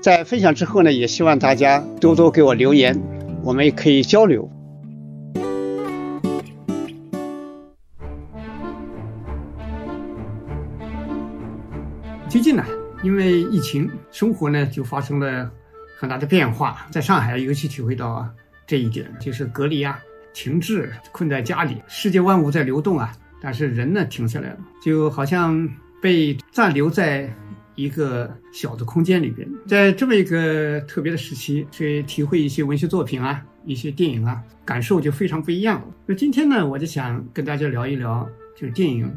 在分享之后呢，也希望大家多多给我留言，我们也可以交流。最近呢，因为疫情，生活呢就发生了很大的变化。在上海，尤其体会到这一点，就是隔离啊、停滞、困在家里，世界万物在流动啊，但是人呢停下来了，就好像被暂留在。一个小的空间里边，在这么一个特别的时期，去体会一些文学作品啊，一些电影啊，感受就非常不一样。那今天呢，我就想跟大家聊一聊，就是电影《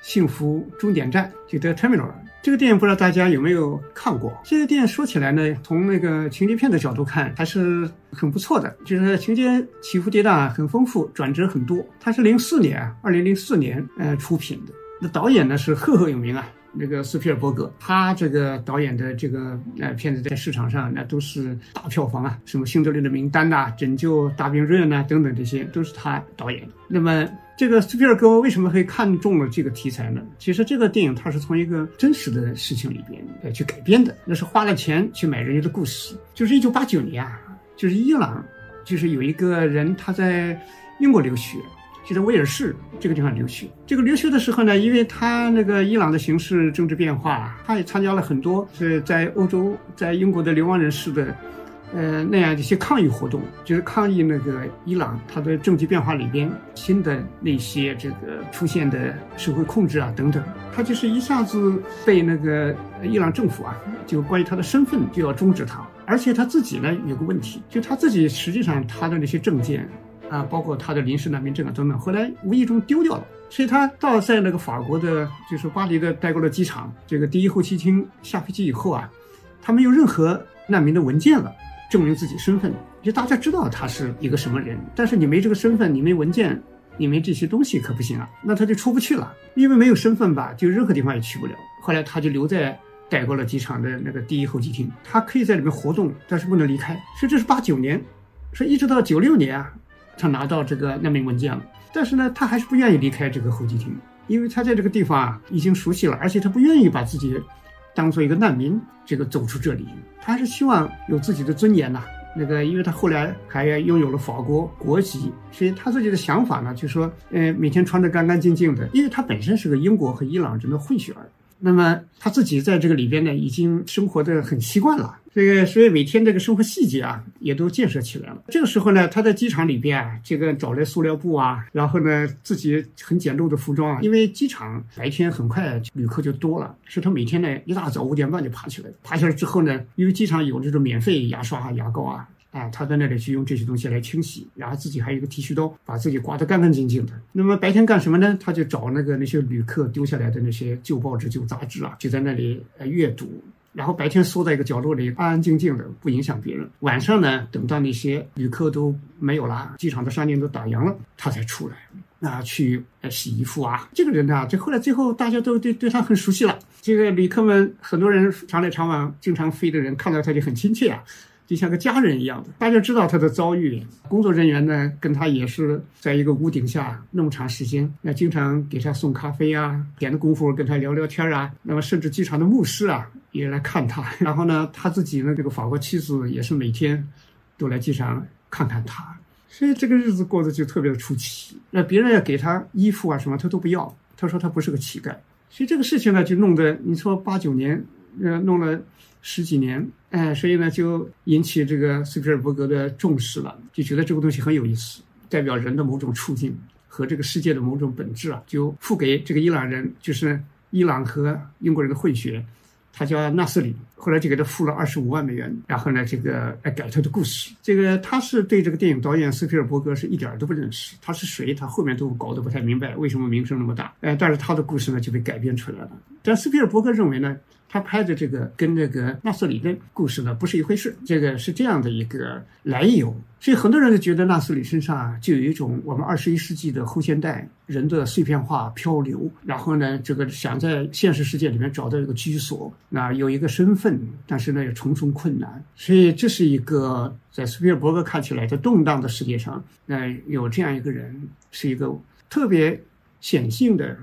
幸福终点站》就《The Terminal》这个电影，不知道大家有没有看过？这个电影说起来呢，从那个情节片的角度看，还是很不错的，就是情节起伏跌宕，很丰富，转折很多。它是零四年，二零零四年呃出品的，那导演呢是赫赫有名啊。那个斯皮尔伯格，他这个导演的这个呃片子在市场上那都是大票房啊，什么《辛德勒的名单》呐，《拯救大兵瑞恩》呐等等，这些都是他导演的。那么这个斯皮尔伯格为什么会看中了这个题材呢？其实这个电影它是从一个真实的事情里边呃去改编的，那是花了钱去买人家的故事。就是一九八九年啊，就是伊朗，就是有一个人他在英国留学。就在威尔士这个地方留学。这个留学的时候呢，因为他那个伊朗的形势政治变化，他也参加了很多是在欧洲、在英国的流亡人士的，呃那样一些抗议活动，就是抗议那个伊朗它的政局变化里边新的那些这个出现的社会控制啊等等。他就是一下子被那个伊朗政府啊，就关于他的身份就要终止他，而且他自己呢有个问题，就他自己实际上他的那些证件。啊，包括他的临时难民证啊等等，后来无意中丢掉了，所以他到在那个法国的，就是巴黎的戴高乐机场这个第一候机厅下飞机以后啊，他没有任何难民的文件了，证明自己身份，就大家知道他是一个什么人，但是你没这个身份，你没文件，你没这些东西可不行啊，那他就出不去了，因为没有身份吧，就任何地方也去不了。后来他就留在戴高乐机场的那个第一候机厅，他可以在里面活动，但是不能离开。所以这是八九年，说一直到九六年啊。他拿到这个难民文件了，但是呢，他还是不愿意离开这个候机厅，因为他在这个地方啊已经熟悉了，而且他不愿意把自己当做一个难民，这个走出这里，他还是希望有自己的尊严呐。那个，因为他后来还拥有了法国国籍，所以他自己的想法呢，就说，呃，每天穿得干干净净的，因为他本身是个英国和伊朗人的混血儿。那么他自己在这个里边呢，已经生活的很习惯了。这个所以每天这个生活细节啊，也都建设起来了。这个时候呢，他在机场里边啊，这个找来塑料布啊，然后呢自己很简陋的服装啊，因为机场白天很快旅客就多了，所以他每天呢一大早五点半就爬起来，爬起来之后呢，因为机场有这种免费牙刷啊、牙膏啊。啊，他在那里去用这些东西来清洗，然后自己还有一个剃须刀，把自己刮得干干净净的。那么白天干什么呢？他就找那个那些旅客丢下来的那些旧报纸、旧杂志啊，就在那里呃阅读。然后白天缩在一个角落里，安安静静的，不影响别人。晚上呢，等到那些旅客都没有了，机场的商店都打烊了，他才出来，啊，去呃洗衣服啊。这个人呢，这后来最后大家都对对他很熟悉了。这个旅客们很多人常来常往，经常飞的人看到他就很亲切啊。就像个家人一样的，大家知道他的遭遇。工作人员呢，跟他也是在一个屋顶下那么长时间，那经常给他送咖啡啊，点的功夫跟他聊聊天啊。那么甚至机场的牧师啊也来看他。然后呢，他自己呢这个法国妻子也是每天都来机场看看他。所以这个日子过得就特别的出奇。那别人要给他衣服啊什么，他都不要。他说他不是个乞丐。所以这个事情呢，就弄得你说八九年。呃，弄了十几年，哎，所以呢，就引起这个斯皮尔伯格的重视了，就觉得这个东西很有意思，代表人的某种处境和这个世界的某种本质啊，就付给这个伊朗人，就是伊朗和英国人的混血。他叫纳斯里，后来就给他付了二十五万美元，然后呢，这个来改他的故事。这个他是对这个电影导演斯皮尔伯格是一点儿都不认识，他是谁？他后面都搞得不太明白，为什么名声那么大？哎，但是他的故事呢就被改编出来了。但斯皮尔伯格认为呢？他拍的这个跟这个纳斯里的故事呢不是一回事，这个是这样的一个来由，所以很多人都觉得纳斯里身上啊就有一种我们二十一世纪的后现代人的碎片化漂流，然后呢，这个想在现实世界里面找到一个居所，那有一个身份，但是呢有重重困难，所以这是一个在斯皮尔伯格看起来在动荡的世界上，那有这样一个人，是一个特别显性的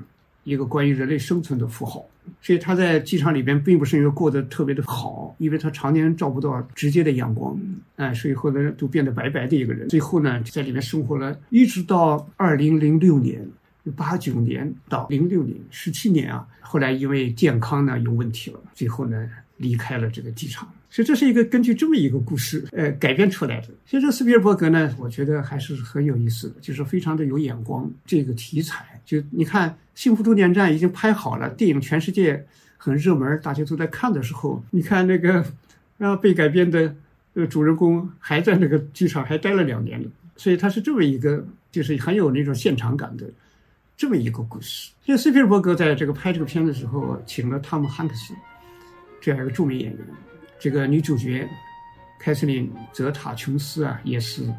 一个关于人类生存的符号。所以他在机场里边并不是因为过得特别的好，因为他常年照不到直接的阳光，哎，所以后来都变得白白的一个人。最后呢，在里面生活了一直到二零零六年，八九年到零六年，十七年啊。后来因为健康呢有问题了，最后呢离开了这个机场。所以这是一个根据这么一个故事，呃，改编出来的。所以这斯皮尔伯格呢，我觉得还是很有意思的，就是非常的有眼光。这个题材，就你看《幸福终点站》已经拍好了，电影全世界很热门，大家都在看的时候，你看那个啊被改编的呃主人公还在那个机场还待了两年呢。所以他是这么一个，就是很有那种现场感的这么一个故事。就斯皮尔伯格在这个拍这个片的时候，请了汤姆汉克斯这样一个著名演员。这个女主角凯瑟琳·泽塔琼斯啊，也是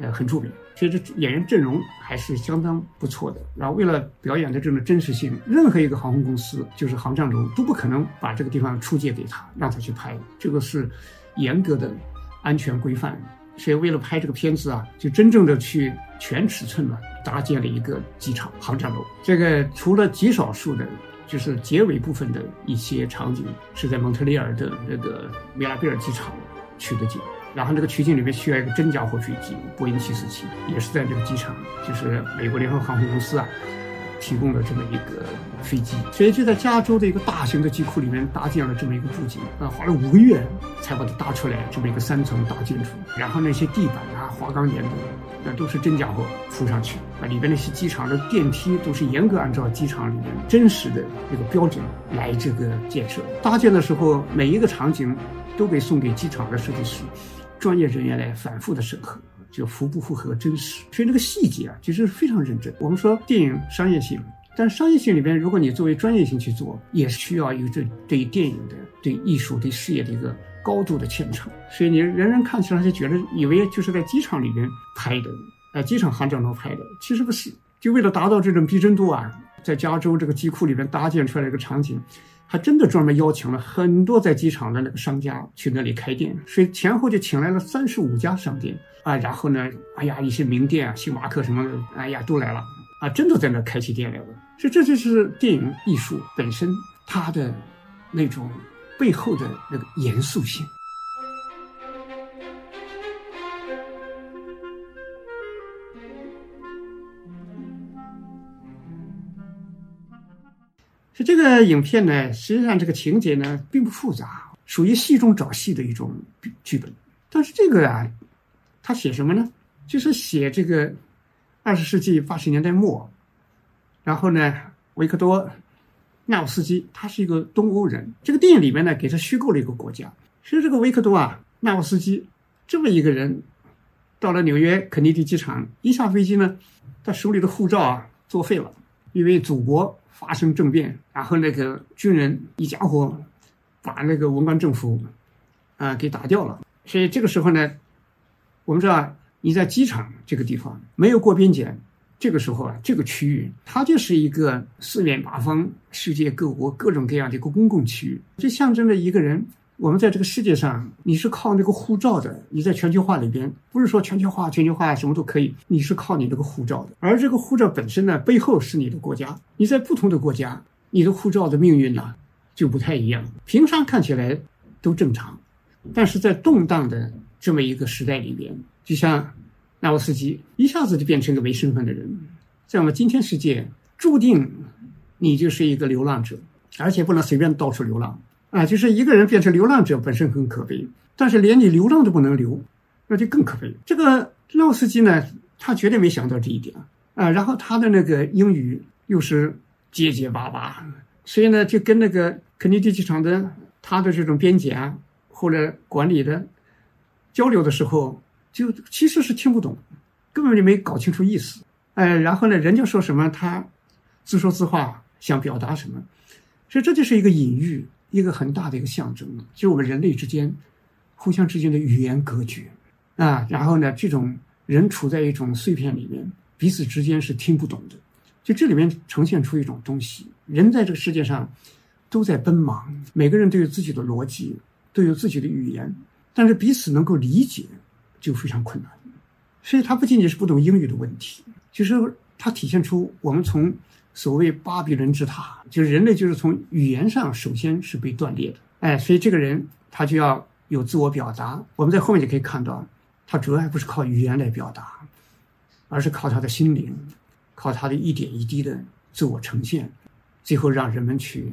呃很著名，所以这演员阵容还是相当不错的。然后为了表演的这种真实性，任何一个航空公司，就是航站楼都不可能把这个地方出借给他，让他去拍。这个是严格的安全规范。所以为了拍这个片子啊，就真正的去全尺寸的搭建了一个机场航站楼。这个除了极少数的。就是结尾部分的一些场景是在蒙特利尔的那个米拉贝尔机场取的景，然后那个取景里面需要一个真家伙飞机，波音七四七，也是在这个机场，就是美国联合航空公司啊提供了这么一个飞机，所以就在加州的一个大型的机库里面搭建了这么一个布景啊，花了五个月才把它搭出来，这么一个三层大建筑，然后那些地板啊、花岗岩的。那都是真家伙铺上去啊！里边那些机场的电梯都是严格按照机场里面真实的那个标准来这个建设。搭建的时候，每一个场景都被送给机场的设计师、专业人员来反复的审核，就符不符合真实。所以那个细节啊，其实非常认真。我们说电影商业性，但商业性里边，如果你作为专业性去做，也需要有这对电影的、对艺术、对事业的一个。高度的虔诚，所以你人人看起来就觉得以为就是在机场里面拍的，呃，机场航站楼拍的，其实不是。就为了达到这种逼真度啊，在加州这个机库里面搭建出来一个场景，他真的专门邀请了很多在机场的那个商家去那里开店，所以前后就请来了三十五家商店啊。然后呢，哎呀，一些名店啊，星巴克什么的，哎呀，都来了啊，真的在那开起店来了。所以这就是电影艺术本身它的那种。背后的那个严肃性，是这个影片呢，实际上这个情节呢并不复杂，属于戏中找戏的一种剧本。但是这个啊，他写什么呢？就是写这个二十世纪八十年代末，然后呢，维克多。纳沃斯基他是一个东欧人，这个电影里面呢给他虚构了一个国家。其实这个维克多啊，纳沃斯基这么一个人，到了纽约肯尼迪机场，一下飞机呢，他手里的护照啊作废了，因为祖国发生政变，然后那个军人一家伙把那个文官政府啊给打掉了。所以这个时候呢，我们知道你在机场这个地方没有过边检。这个时候啊，这个区域它就是一个四面八方、世界各国各种各样的一个公共区域，这象征着一个人。我们在这个世界上，你是靠那个护照的。你在全球化里边，不是说全球化、全球化什么都可以，你是靠你这个护照的。而这个护照本身呢，背后是你的国家。你在不同的国家，你的护照的命运呢就不太一样。平常看起来都正常，但是在动荡的这么一个时代里边，就像。纳沃斯基一下子就变成一个没身份的人，在我们今天世界，注定你就是一个流浪者，而且不能随便到处流浪。啊，就是一个人变成流浪者本身很可悲，但是连你流浪都不能留，那就更可悲。这个老司机呢，他绝对没想到这一点啊。然后他的那个英语又是结结巴巴，所以呢，就跟那个肯尼迪机场的他的这种边检啊或者管理的交流的时候，就其实是听不懂，根本就没搞清楚意思。哎，然后呢，人家说什么，他自说自话，想表达什么，所以这就是一个隐喻。一个很大的一个象征，就是我们人类之间互相之间的语言隔绝啊，然后呢，这种人处在一种碎片里面，彼此之间是听不懂的。就这里面呈现出一种东西：人在这个世界上都在奔忙，每个人都有自己的逻辑，都有自己的语言，但是彼此能够理解就非常困难。所以，它不仅仅是不懂英语的问题，就是它体现出我们从。所谓巴比伦之塔，就是人类就是从语言上首先是被断裂的，哎，所以这个人他就要有自我表达。我们在后面就可以看到，他主要还不是靠语言来表达，而是靠他的心灵，靠他的一点一滴的自我呈现，最后让人们去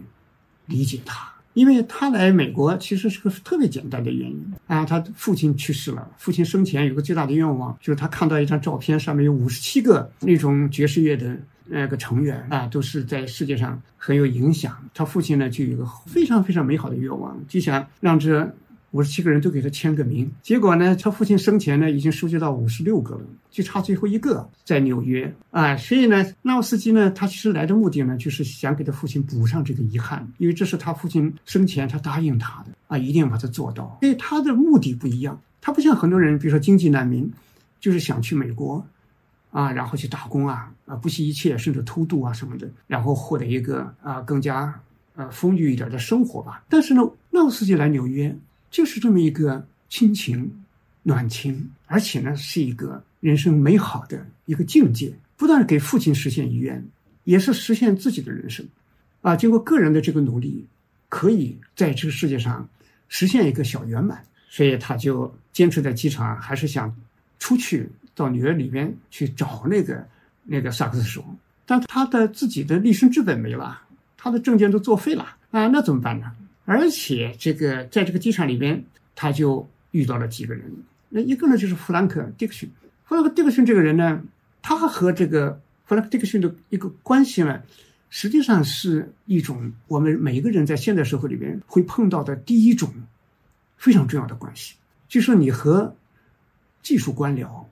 理解他。因为他来美国其实是个特别简单的原因啊，他父亲去世了，父亲生前有个最大的愿望，就是他看到一张照片，上面有五十七个那种爵士乐的。那个成员啊，都是在世界上很有影响。他父亲呢，就有一个非常非常美好的愿望，就想让这五十七个人都给他签个名。结果呢，他父亲生前呢，已经收集到五十六个了，就差最后一个在纽约啊。所以呢，纳沃斯基呢，他其实来的目的呢，就是想给他父亲补上这个遗憾，因为这是他父亲生前他答应他的啊，一定要把它做到。所以他的目的不一样，他不像很多人，比如说经济难民，就是想去美国。啊，然后去打工啊，啊，不惜一切，甚至偷渡啊什么的，然后获得一个啊更加呃丰裕一点的生活吧。但是呢，纳斯基来纽约就是这么一个亲情、暖情，而且呢是一个人生美好的一个境界，不但给父亲实现遗愿，也是实现自己的人生。啊，经过个人的这个努力，可以在这个世界上实现一个小圆满，所以他就坚持在机场，还是想出去。到纽约里边去找那个那个萨克斯手，但他的自己的立身之本没了，他的证件都作废了啊，那怎么办呢？而且这个在这个机场里边，他就遇到了几个人，那一个呢就是弗兰克·迪克逊。弗兰克·迪克逊这个人呢，他和这个弗兰克·迪克逊的一个关系呢，实际上是一种我们每一个人在现代社会里边会碰到的第一种非常重要的关系，就是你和技术官僚。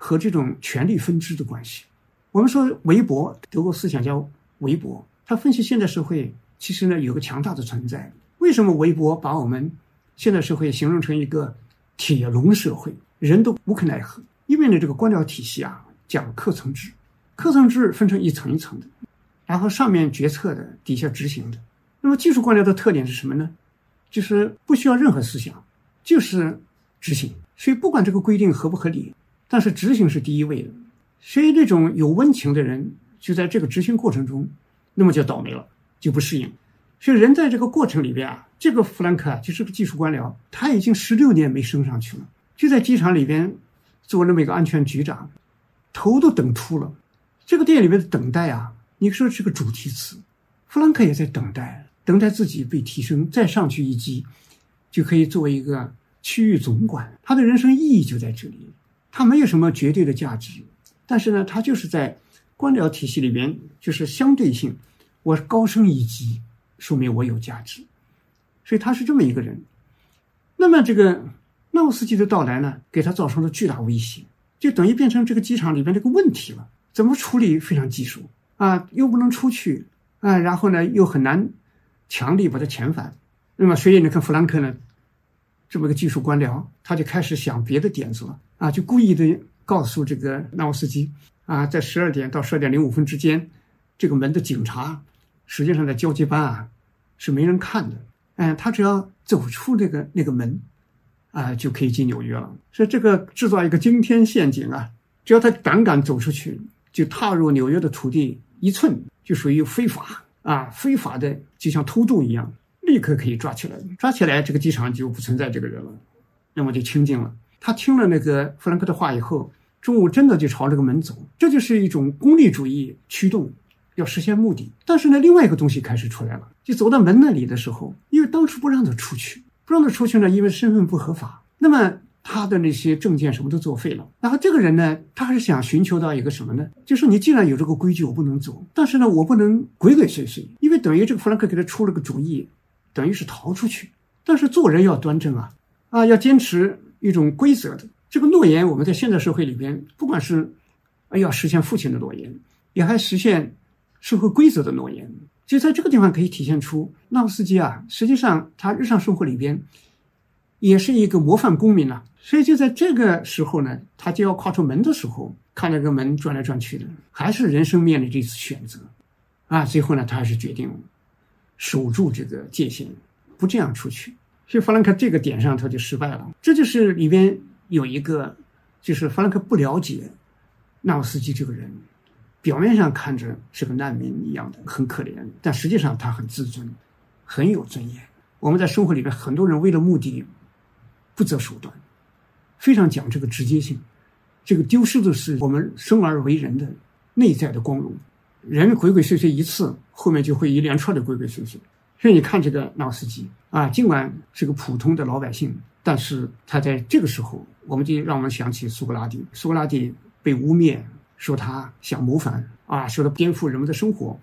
和这种权力分支的关系，我们说韦伯，德国思想家韦伯，他分析现代社会其实呢有个强大的存在。为什么韦伯把我们现代社会形容成一个铁笼社会，人都无可奈何？因为呢这个官僚体系啊讲课层制，课层制分成一层一层的，然后上面决策的，底下执行的。那么技术官僚的特点是什么呢？就是不需要任何思想，就是执行。所以不管这个规定合不合理。但是执行是第一位的，所以这种有温情的人就在这个执行过程中，那么就倒霉了，就不适应。所以人在这个过程里边啊，这个弗兰克啊就是个技术官僚，他已经十六年没升上去了，就在机场里边做那么一个安全局长，头都等秃了。这个店里面的等待啊，你说是个主题词，弗兰克也在等待，等待自己被提升，再上去一级，就可以作为一个区域总管。他的人生意义就在这里。他没有什么绝对的价值，但是呢，他就是在官僚体系里边，就是相对性，我高升一级，说明我有价值，所以他是这么一个人。那么这个纳沃斯基的到来呢，给他造成了巨大威胁，就等于变成这个机场里边这个问题了。怎么处理非常棘手啊，又不能出去啊，然后呢又很难强力把他遣返。那么所以你看弗兰克呢，这么个技术官僚，他就开始想别的点子了。啊，就故意的告诉这个纳沃斯基啊，在十二点到十二点零五分之间，这个门的警察实际上在交接班啊是没人看的。哎，他只要走出那个那个门，啊，就可以进纽约了。所以这个制造一个惊天陷阱啊，只要他胆敢走出去，就踏入纽约的土地一寸，就属于非法啊，非法的就像偷渡一样，立刻可以抓起来。抓起来，这个机场就不存在这个人了，那么就清静了。他听了那个弗兰克的话以后，中午真的就朝这个门走。这就是一种功利主义驱动要实现目的。但是呢，另外一个东西开始出来了，就走到门那里的时候，因为当初不让他出去，不让他出去呢，因为身份不合法，那么他的那些证件什么都作废了。然后这个人呢，他还是想寻求到一个什么呢？就是你既然有这个规矩，我不能走，但是呢，我不能鬼鬼祟祟，因为等于这个弗兰克给他出了个主意，等于是逃出去。但是做人要端正啊，啊，要坚持一种规则的这个诺言。我们在现代社会里边，不管是要实现父亲的诺言，也还实现社会规则的诺言。就在这个地方可以体现出纳夫斯基啊，实际上他日常生活里边也是一个模范公民啊。所以就在这个时候呢，他就要跨出门的时候，看那个门转来转去的，还是人生面临这次选择啊。最后呢，他还是决定了守住这个界限。不这样出去，所以弗兰克这个点上他就失败了。这就是里边有一个，就是弗兰克不了解纳沃斯基这个人，表面上看着是个难民一样的，很可怜，但实际上他很自尊，很有尊严。我们在生活里边，很多人为了目的不择手段，非常讲这个直接性，这个丢失的是我们生而为人的内在的光荣。人鬼鬼祟祟一次，后面就会一连串的鬼鬼祟祟。所以你看这个纳斯基啊，尽管是个普通的老百姓，但是他在这个时候，我们就让我们想起苏格拉底。苏格拉底被污蔑说他想谋反啊，说他颠覆人们的生活，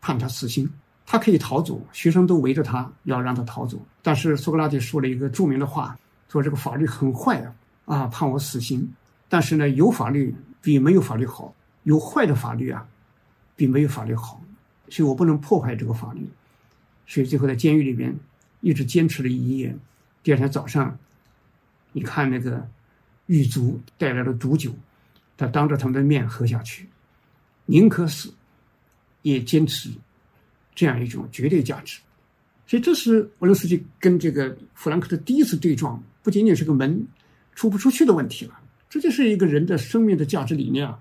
判他死刑。他可以逃走，学生都围着他要让他逃走。但是苏格拉底说了一个著名的话，说这个法律很坏啊，啊判我死刑。但是呢，有法律比没有法律好，有坏的法律啊，比没有法律好，所以我不能破坏这个法律。所以最后在监狱里边一直坚持了一夜。第二天早上，你看那个狱卒带来了毒酒，他当着他们的面喝下去，宁可死，也坚持这样一种绝对价值。所以这是俄罗斯基跟这个弗兰克的第一次对撞，不仅仅是个门出不出去的问题了，这就是一个人的生命的价值理念啊。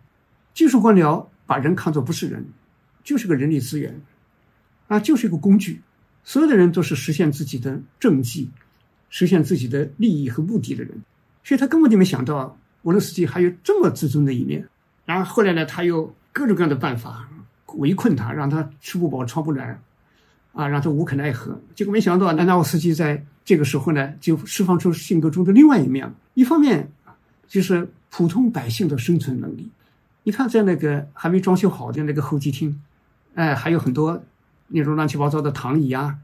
技术官僚把人看作不是人，就是个人力资源，啊，就是一个工具。所有的人都是实现自己的政绩、实现自己的利益和目的的人，所以他根本就没想到沃伦斯基还有这么自尊的一面。然后后来呢，他又各种各样的办法围困他，让他吃不饱穿不暖，啊，让他无可奈何。结果没想到，南纳沃斯基在这个时候呢，就释放出性格中的另外一面。一方面就是普通百姓的生存能力。你看，在那个还没装修好的那个候机厅，哎，还有很多。那种乱七八糟的躺椅啊，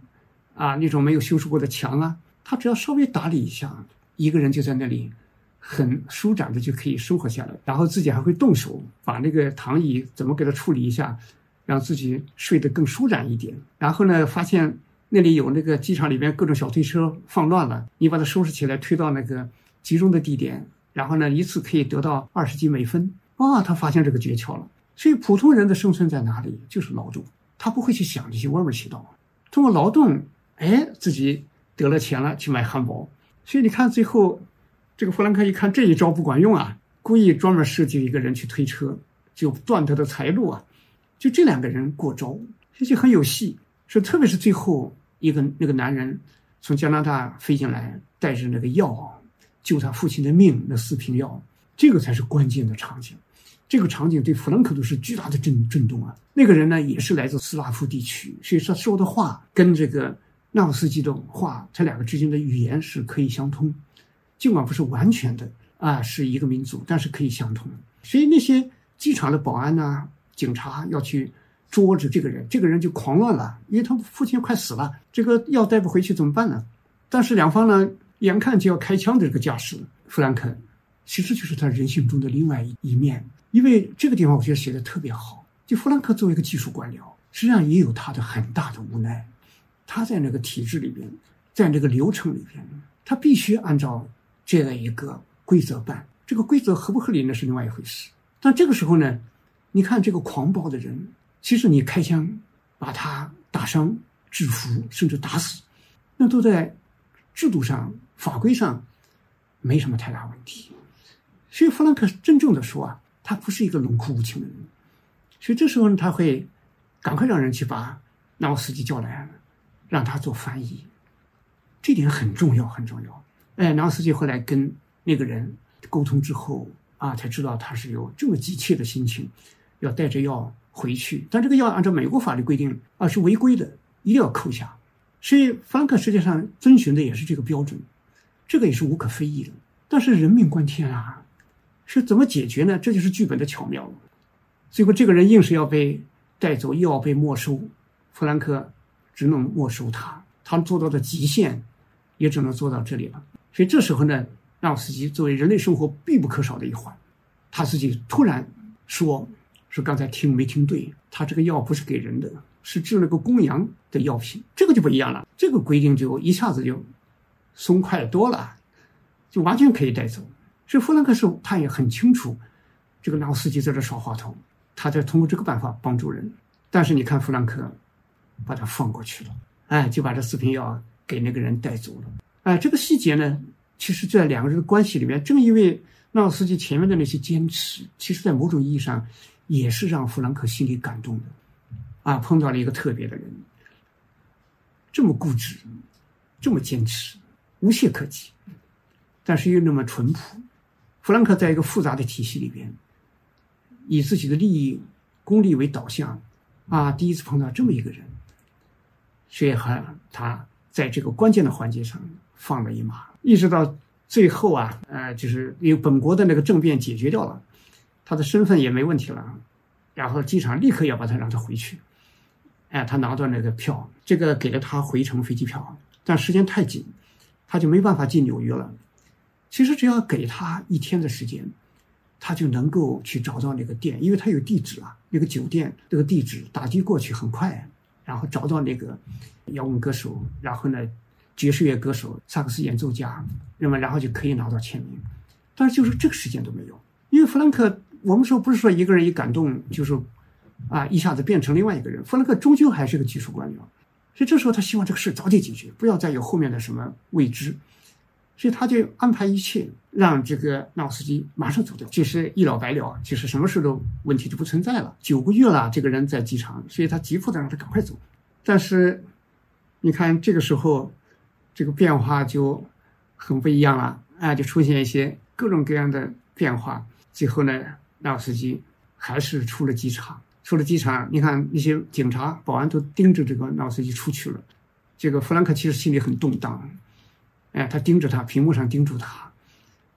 啊，那种没有修饰过的墙啊，他只要稍微打理一下，一个人就在那里很舒展的就可以生活下来。然后自己还会动手把那个躺椅怎么给他处理一下，让自己睡得更舒展一点。然后呢，发现那里有那个机场里边各种小推车放乱了，你把它收拾起来推到那个集中的地点，然后呢，一次可以得到二十几美分。啊，他发现这个诀窍了。所以普通人的生存在哪里？就是劳动。他不会去想这些歪门邪道，通过劳动，哎，自己得了钱了，去买汉堡。所以你看，最后这个弗兰克一看这一招不管用啊，故意专门设计一个人去推车，就断他的财路啊。就这两个人过招，这就很有戏。说特别是最后一个那个男人从加拿大飞进来，带着那个药救他父亲的命，那四瓶药，这个才是关键的场景。这个场景对弗兰克都是巨大的震震动啊！那个人呢，也是来自斯拉夫地区，所以他说的话跟这个纳夫斯基的话，他两个之间的语言是可以相通，尽管不是完全的啊，是一个民族，但是可以相通。所以那些机场的保安呐、警察要去捉着这个人，这个人就狂乱了，因为他父亲快死了，这个药带不回去怎么办呢？但是两方呢，眼看就要开枪的这个架势，弗兰克其实就是他人性中的另外一一面。因为这个地方我觉得写的特别好，就弗兰克作为一个技术官僚，实际上也有他的很大的无奈。他在那个体制里边，在那个流程里边，他必须按照这样一个规则办。这个规则合不合理那是另外一回事。但这个时候呢，你看这个狂暴的人，其实你开枪把他打伤、制服甚至打死，那都在制度上、法规上没什么太大问题。所以弗兰克真正的说啊。他不是一个冷酷无情的人，所以这时候呢，他会赶快让人去把纳沃斯基叫来，让他做翻译，这点很重要，很重要。哎，纳沃斯基后来跟那个人沟通之后啊，才知道他是有这么急切的心情，要带着药回去。但这个药按照美国法律规定啊是违规的，一定要扣下。所以弗兰克实际上遵循的也是这个标准，这个也是无可非议的。但是人命关天啊，是怎么解决呢？这就是剧本的巧妙了。最后这个人硬是要被带走，又要被没收，弗兰克只能没收他。他做到的极限，也只能做到这里了。所以这时候呢，纳斯基作为人类生活必不可少的一环，他自己突然说：“说刚才听没听对？他这个药不是给人的，是治那个公羊的药品。这个就不一样了，这个规定就一下子就松快多了，就完全可以带走。所以弗兰克是他也很清楚，这个纳斯基在这耍滑头，他在通过这个办法帮助人。但是你看弗兰克把他放过去了，哎，就把这四瓶药给那个人带走了。”哎，这个细节呢，其实，在两个人的关系里面，正因为纳斯基前面的那些坚持，其实，在某种意义上，也是让弗兰克心里感动的。啊，碰到了一个特别的人，这么固执，这么坚持，无懈可击，但是又那么淳朴。弗兰克在一个复杂的体系里边，以自己的利益、功利为导向，啊，第一次碰到这么一个人，所以还他在这个关键的环节上。放了一马，一直到最后啊，呃，就是因为本国的那个政变解决掉了，他的身份也没问题了，然后机场立刻要把他让他回去，哎，他拿到那个票，这个给了他回程飞机票，但时间太紧，他就没办法进纽约了。其实只要给他一天的时间，他就能够去找到那个店，因为他有地址啊，那个酒店那个地址打的过去很快，然后找到那个摇滚歌手，然后呢。爵士乐歌手、萨克斯演奏家，那么然后就可以拿到签名，但是就是这个时间都没有，因为弗兰克，我们说不是说一个人一感动就是，啊一下子变成另外一个人，弗兰克终究还是个技术官僚，所以这时候他希望这个事早点解决，不要再有后面的什么未知，所以他就安排一切让这个纳斯基马上走掉，其实一了百了，其实什么事都问题就不存在了。九个月了，这个人在机场，所以他急迫的让他赶快走，但是你看这个时候。这个变化就很不一样了，啊，就出现一些各种各样的变化。最后呢，纳斯基还是出了机场。出了机场，你看那些警察、保安都盯着这个纳斯基出去了。这个弗兰克其实心里很动荡，哎，他盯着他，屏幕上盯住他，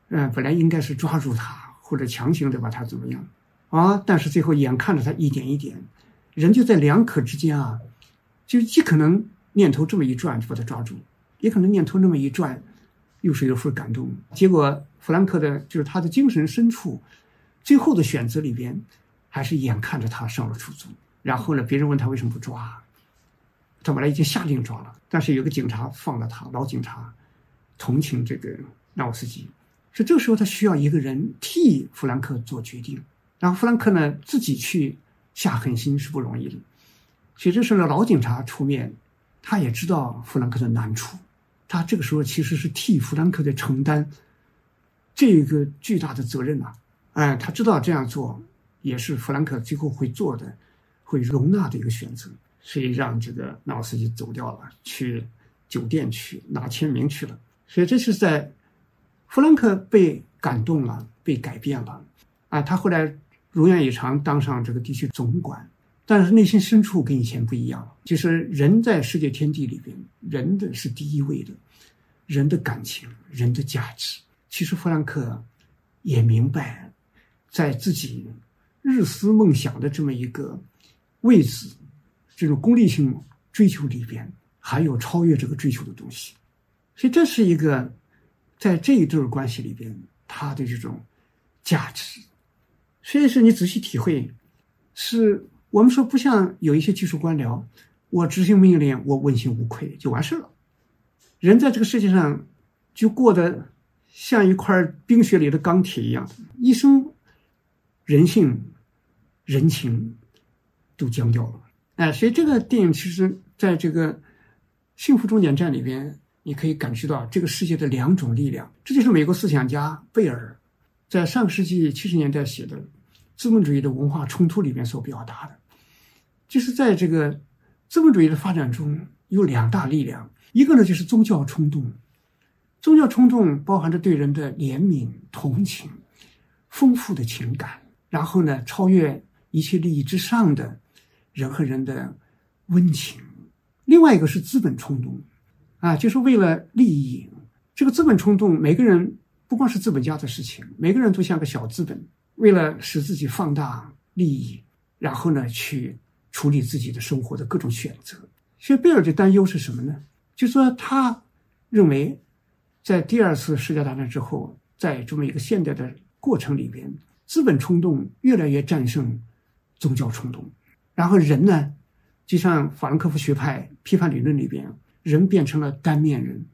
嗯，本来应该是抓住他或者强行的把他怎么样啊，但是最后眼看着他一点一点，人就在两可之间啊，就既可能念头这么一转就把他抓住。也可能念头那么一转，又是一份感动。结果弗兰克的，就是他的精神深处，最后的选择里边，还是眼看着他上了出租。然后呢，别人问他为什么不抓，他本来已经下令抓了，但是有个警察放了他，老警察同情这个纳沃斯基，所以这个时候他需要一个人替弗兰克做决定。然后弗兰克呢自己去下狠心是不容易的，所以这时候老警察出面，他也知道弗兰克的难处。他这个时候其实是替弗兰克在承担这个巨大的责任呐，哎，他知道这样做也是弗兰克最后会做的、会容纳的一个选择，所以让这个纳斯基走掉了，去酒店去拿签名去了。所以这是在弗兰克被感动了、被改变了，啊，他后来如愿以偿当上这个地区总管。但是内心深处跟以前不一样了，就是人在世界天地里边，人的是第一位的，人的感情、人的价值。其实弗兰克也明白，在自己日思梦想的这么一个位置，这种功利性追求里边，还有超越这个追求的东西。所以这是一个在这一对关系里边他的这种价值。所以是你仔细体会，是。我们说不像有一些技术官僚，我执行命令，我问心无愧就完事了。人在这个世界上，就过得像一块冰雪里的钢铁一样，一生人性、人情都僵掉了。哎，所以这个电影其实在这个《幸福终点站》里边，你可以感受到这个世界的两种力量。这就是美国思想家贝尔在上世纪七十年代写的。资本主义的文化冲突里面所表达的，就是在这个资本主义的发展中有两大力量，一个呢就是宗教冲动，宗教冲动包含着对人的怜悯、同情、丰富的情感，然后呢超越一切利益之上的人和人的温情。另外一个是资本冲动，啊，就是为了利益。这个资本冲动，每个人不光是资本家的事情，每个人都像个小资本，为了使自己放大利益，然后呢去处理自己的生活的各种选择。所以贝尔的担忧是什么呢？就说他认为，在第二次世界大战之后，在这么一个现代的过程里边，资本冲动越来越战胜宗教冲动，然后人呢，就像法兰克福学派批判理论里边，人变成了单面人。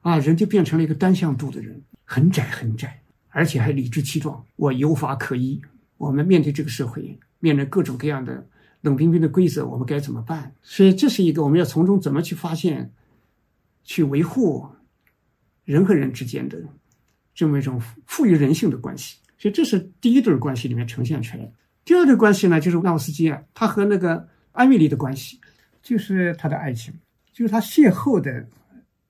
啊，人就变成了一个单向度的人，很窄很窄，而且还理直气壮。我有法可依。我们面对这个社会，面对各种各样的冷冰冰的规则，我们该怎么办？所以这是一个我们要从中怎么去发现、去维护人和人之间的这么一种富于人性的关系。所以这是第一对关系里面呈现出来的。第二对关系呢，就是纳沃斯基啊，他和那个艾米丽的关系，就是他的爱情，就是他邂逅的。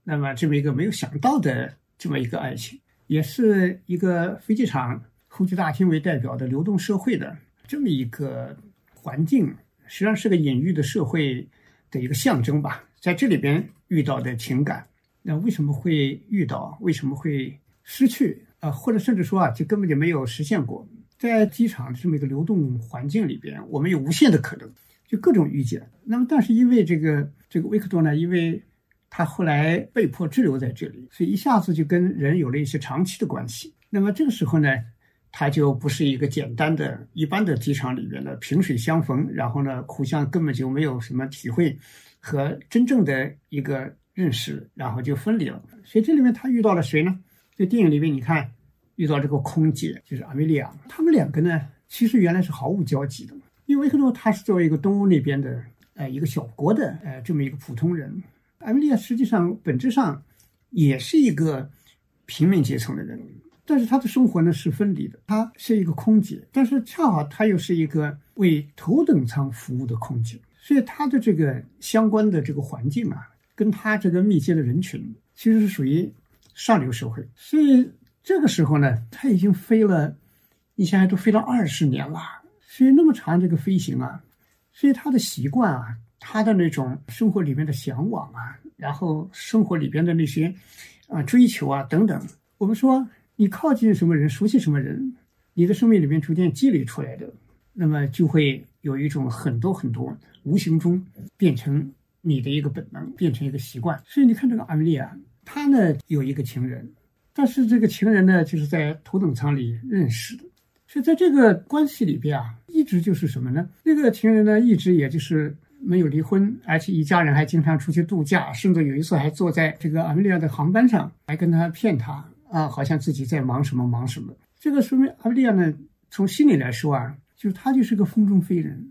那么这么一个没有想到的这么一个爱情，也是一个飞机场候机大厅为代表的流动社会的这么一个环境，实际上是个隐喻的社会的一个象征吧。在这里边遇到的情感，那为什么会遇到？为什么会失去？啊，或者甚至说啊，就根本就没有实现过。在机场这么一个流动环境里边，我们有无限的可能，就各种遇见。那么，但是因为这个这个维克多呢，因为他后来被迫滞留在这里，所以一下子就跟人有了一些长期的关系。那么这个时候呢，他就不是一个简单的一般的机场里边的萍水相逢，然后呢互相根本就没有什么体会和真正的一个认识，然后就分离了。所以这里面他遇到了谁呢？在电影里面你看，遇到这个空姐就是阿梅利亚，他们两个呢其实原来是毫无交集的，因为维克多他是作为一个东欧那边的呃一个小国的呃这么一个普通人。艾米莉亚实际上本质上也是一个平民阶层的人，但是她的生活呢是分离的。她是一个空姐，但是恰好她又是一个为头等舱服务的空姐，所以她的这个相关的这个环境啊，跟她这个密接的人群其实是属于上流社会。所以这个时候呢，他已经飞了，你想想都飞了二十年了，所以那么长这个飞行啊，所以他的习惯啊。他的那种生活里面的向往啊，然后生活里边的那些啊追求啊等等，我们说你靠近什么人，熟悉什么人，你的生命里面逐渐积累出来的，那么就会有一种很多很多无形中变成你的一个本能，变成一个习惯。所以你看这个安利啊，他，呢有一个情人，但是这个情人呢就是在头等舱里认识的，所以在这个关系里边啊，一直就是什么呢？那个情人呢一直也就是。没有离婚，而且一家人还经常出去度假，甚至有一次还坐在这个阿米利亚的航班上，还跟他骗他啊，好像自己在忙什么忙什么。这个说明阿米利亚呢，从心里来说啊，就是他就是个风中飞人，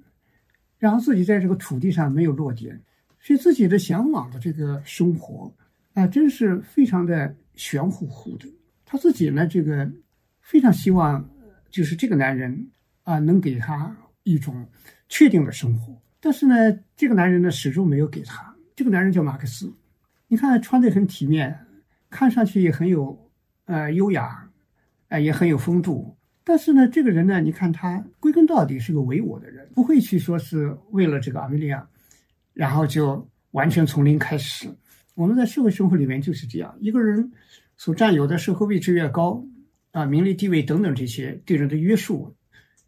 然后自己在这个土地上没有落点，所以自己的向往的这个生活啊，真是非常的玄乎乎的。他自己呢，这个非常希望，就是这个男人啊，能给他一种确定的生活。但是呢，这个男人呢始终没有给他。这个男人叫马克思，你看穿的很体面，看上去也很有，呃，优雅，呃，也很有风度。但是呢，这个人呢，你看他归根到底是个唯我的人，不会去说是为了这个阿米利亚，然后就完全从零开始。我们在社会生活里面就是这样，一个人所占有的社会位置越高，啊，名利地位等等这些对人的约束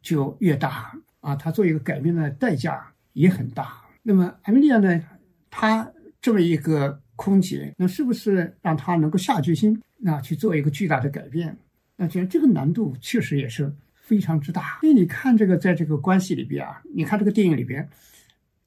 就越大啊，他做一个改变的代价。也很大。那么艾米莉亚呢？她这么一个空姐，那是不是让她能够下决心，那去做一个巨大的改变？那觉得这个难度确实也是非常之大。因为你看这个，在这个关系里边啊，你看这个电影里边，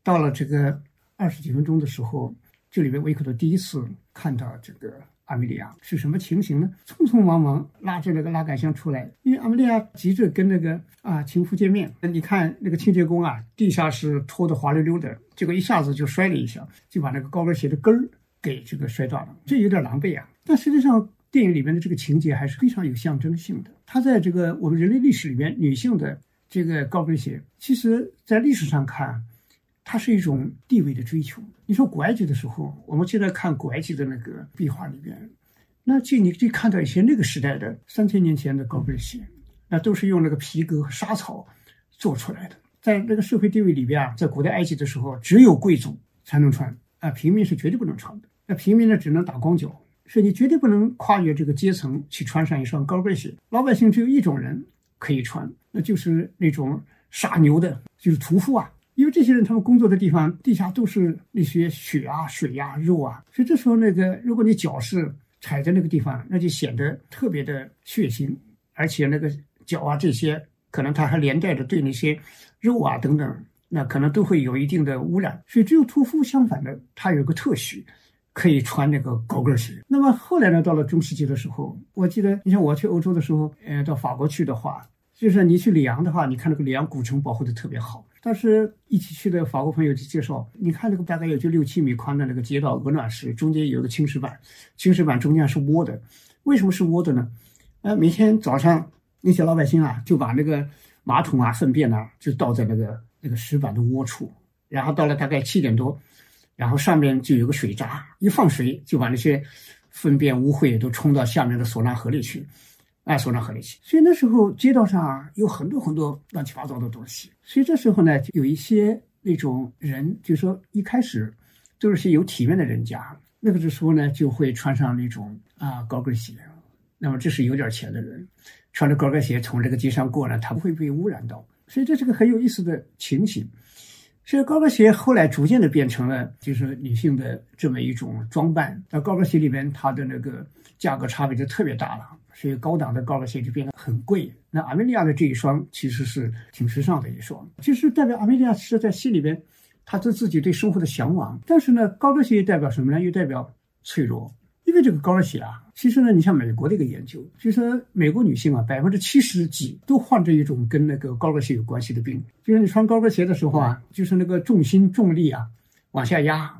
到了这个二十几分钟的时候，这里边维克多第一次看到这个。阿米莉亚是什么情形呢？匆匆忙忙拉着那个拉杆箱出来，因为阿米莉亚急着跟那个啊情夫见面。那你看那个清洁工啊，地下室拖得滑溜溜的，结果一下子就摔了一下，就把那个高跟鞋的跟儿给这个摔断了，这有点狼狈啊。但实际上，电影里面的这个情节还是非常有象征性的。它在这个我们人类历史里面，女性的这个高跟鞋，其实在历史上看。它是一种地位的追求。你说古埃及的时候，我们现在看古埃及的那个壁画里边，那就你就看到一些那个时代的三千年前的高跟鞋，那都是用那个皮革和沙草做出来的。在那个社会地位里边啊，在古代埃及的时候，只有贵族才能穿啊，平民是绝对不能穿的。那平民呢，只能打光脚，所以你绝对不能跨越这个阶层去穿上一双高跟鞋。老百姓只有一种人可以穿，那就是那种杀牛的，就是屠夫啊。因为这些人他们工作的地方地下都是那些血啊、水呀、肉啊，所以这时候那个如果你脚是踩在那个地方，那就显得特别的血腥，而且那个脚啊这些可能它还连带着对那些肉啊等等，那可能都会有一定的污染。所以只有屠夫相反的，他有个特许。可以穿那个高跟鞋。那么后来呢？到了中世纪的时候，我记得，你像我去欧洲的时候，呃，到法国去的话，就是你去里昂的话，你看那个里昂古城保护的特别好。当时一起去的法国朋友就介绍，你看那个大概也就六七米宽的那个街道，鹅卵石，中间有个青石板，青石板中间是窝的。为什么是窝的呢？呃，每天早上那些老百姓啊，就把那个马桶啊、粪便啊，就倒在那个那个石板的窝处，然后到了大概七点多。然后上面就有个水闸，一放水就把那些粪便污秽都冲到下面的索纳河里去，哎，索纳河里去。所以那时候街道上有很多很多乱七八糟的东西。所以这时候呢，有一些那种人，就说一开始都是些有体面的人家，那个时候呢就会穿上那种啊高跟鞋。那么这是有点钱的人，穿着高跟鞋从这个街上过呢，他不会被污染到。所以这是个很有意思的情形。所以高跟鞋后来逐渐的变成了就是女性的这么一种装扮。那高跟鞋里面它的那个价格差别就特别大了，所以高档的高跟鞋就变得很贵。那阿梅利亚的这一双其实是挺时尚的一双，其实代表阿梅利亚是在心里边，她对自己对生活的向往。但是呢，高跟鞋又代表什么呢？又代表脆弱。因为这个高跟鞋啊，其实呢，你像美国的一个研究，就说美国女性啊，百分之七十几都患着一种跟那个高跟鞋有关系的病，就是你穿高跟鞋的时候啊，就是那个重心重力啊往下压，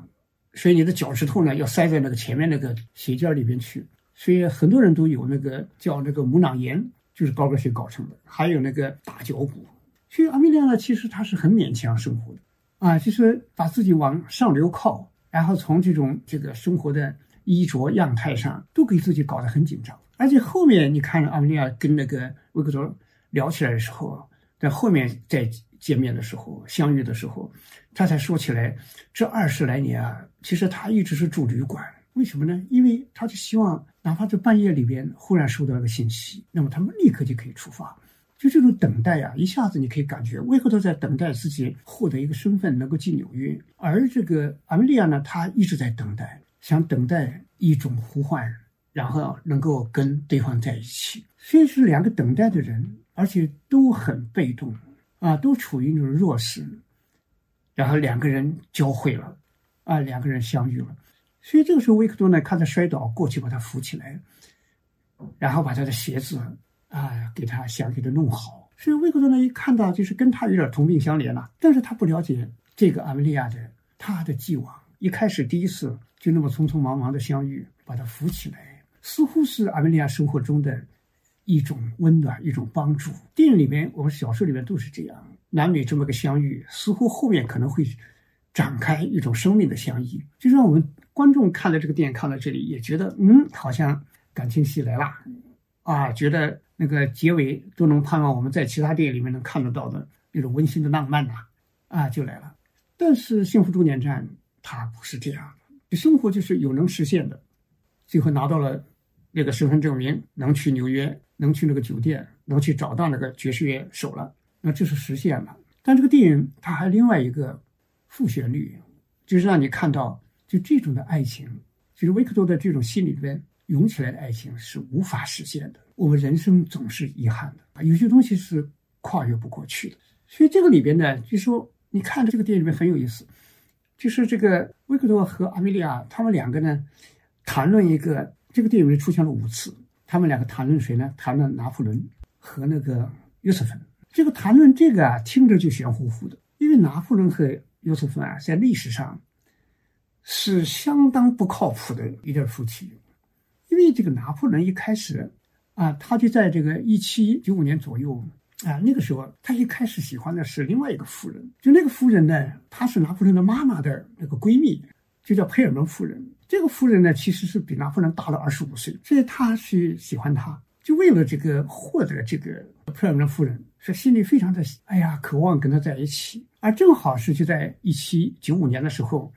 所以你的脚趾头呢要塞在那个前面那个鞋尖里边去，所以很多人都有那个叫那个母囊炎，就是高跟鞋搞成的，还有那个大脚骨。所以阿米莉亚呢，其实她是很勉强生活的啊，就是把自己往上流靠，然后从这种这个生活的。衣着样态上都给自己搞得很紧张，而且后面你看阿米莉亚跟那个维克多聊起来的时候，在后面再见面的时候相遇的时候，他才说起来，这二十来年啊，其实他一直是住旅馆，为什么呢？因为他就希望，哪怕在半夜里边忽然收到一个信息，那么他们立刻就可以出发。就这种等待呀，一下子你可以感觉维克多在等待自己获得一个身份，能够进纽约，而这个阿米莉亚呢，她一直在等待。想等待一种呼唤，然后能够跟对方在一起。虽然是两个等待的人，而且都很被动，啊，都处于那种弱势。然后两个人交汇了，啊，两个人相遇了。所以这个时候，维克多呢，看他摔倒，过去把他扶起来，然后把他的鞋子啊给他想给他弄好。所以维克多呢，一看到就是跟他有点同病相怜了，但是他不了解这个阿梅利亚的他的既往。一开始第一次就那么匆匆忙忙的相遇，把他扶起来，似乎是阿梅利亚生活中的一种温暖，一种帮助。电影里面，我们小说里面都是这样，男女这么个相遇，似乎后面可能会展开一种生命的相依，就让我们观众看了这个电影，看到这里也觉得，嗯，好像感情戏来了，啊，觉得那个结尾都能盼望我们在其他电影里面能看得到的那种温馨的浪漫呐，啊，就来了。但是《幸福终点站》。它不是这样的，生活就是有能实现的，最后拿到了那个身份证明，能去纽约，能去那个酒店，能去找到那个爵士乐手了，那这是实现了。但这个电影它还另外一个副旋律，就是让你看到，就这种的爱情，就是维克多的这种心里边涌起来的爱情是无法实现的。我们人生总是遗憾的啊，有些东西是跨越不过去的。所以这个里边呢，就说你看这个电影里面很有意思。就是这个维克多和阿米莉亚，他们两个呢，谈论一个这个电影里出现了五次，他们两个谈论谁呢？谈论拿破仑和那个约瑟芬。这个谈论这个啊，听着就玄乎乎的，因为拿破仑和约瑟芬啊，在历史上是相当不靠谱的一对夫妻，因为这个拿破仑一开始啊，他就在这个一七九五年左右。啊，那个时候他一开始喜欢的是另外一个夫人，就那个夫人呢，她是拿破仑的妈妈的那个闺蜜，就叫佩尔蒙夫人。这个夫人呢，其实是比拿破仑大了二十五岁，所以他去喜欢她，就为了这个获得这个佩尔蒙夫人，是心里非常的哎呀，渴望跟他在一起。而正好是就在一七九五年的时候，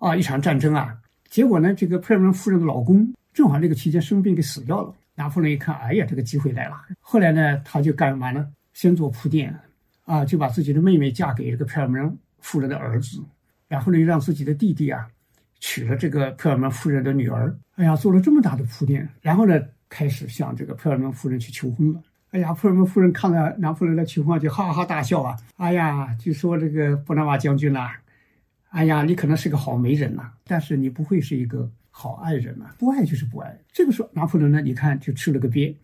啊，一场战争啊，结果呢，这个佩尔蒙夫人的老公正好那个期间生病给死掉了。拿破仑一看，哎呀，这个机会来了。后来呢，他就干嘛呢？先做铺垫，啊，就把自己的妹妹嫁给这个佩尔蒙夫人的儿子，然后呢，又让自己的弟弟啊娶了这个佩尔蒙夫人的女儿。哎呀，做了这么大的铺垫，然后呢，开始向这个佩尔蒙夫人去求婚了。哎呀，佩尔蒙夫人看到拿破仑的情况，就哈哈大笑啊！哎呀，就说这个布拉瓦将军呐，哎呀，你可能是个好媒人呐，但是你不会是一个。好爱人嘛，不爱就是不爱。这个时候，拿破仑呢，你看就吃了个鳖，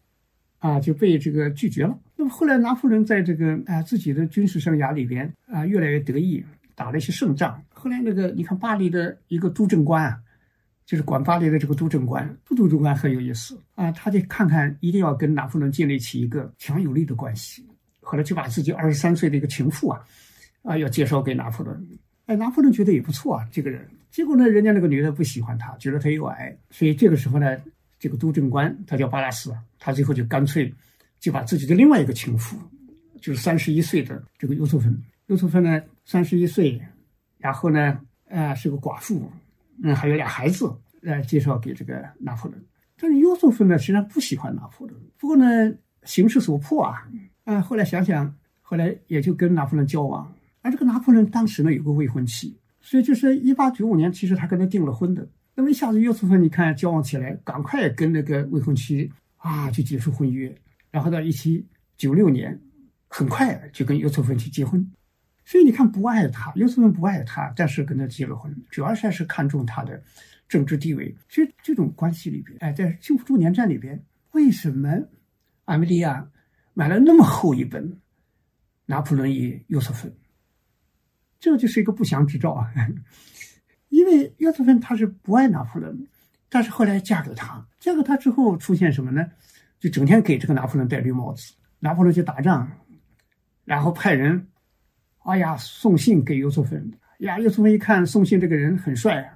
啊，就被这个拒绝了。那么后来，拿破仑在这个啊自己的军事生涯里边啊，越来越得意，打了一些胜仗。后来那个，你看巴黎的一个督政官啊，就是管巴黎的这个督政官，督督政官很有意思啊，他得看看，一定要跟拿破仑建立起一个强有力的关系。后来就把自己二十三岁的一个情妇啊，啊，要介绍给拿破仑。哎，拿破仑觉得也不错啊，这个人。结果呢，人家那个女的不喜欢他，觉得他又矮，所以这个时候呢，这个督政官他叫巴拉斯，他最后就干脆就把自己的另外一个情妇，就是三十一岁的这个尤素芬，尤素芬呢三十一岁，然后呢，呃，是个寡妇，嗯，还有俩孩子，呃，介绍给这个拿破仑。但是尤素芬呢，实际上不喜欢拿破仑，不过呢，形势所迫啊，啊，后来想想，后来也就跟拿破仑交往。而这个拿破仑当时呢有个未婚妻，所以就是一八九五年，其实他跟他订了婚的。那么一下子约瑟芬，你看交往起来，赶快跟那个未婚妻啊就结束婚约，然后到一七九六年，很快就跟约瑟芬去结婚。所以你看不爱他，约瑟芬不爱他，但是跟他结了婚，主要是还是看重他的政治地位。所以这种关系里边，哎，在幸福周年站里边，为什么阿梅利亚买了那么厚一本《拿破仑与约瑟芬》？这就是一个不祥之兆啊！因为约瑟芬她是不爱拿破仑，但是后来嫁给他，嫁给他之后出现什么呢？就整天给这个拿破仑戴绿帽子。拿破仑去打仗，然后派人，哎呀送信给约瑟芬。呀，约瑟芬一看送信这个人很帅，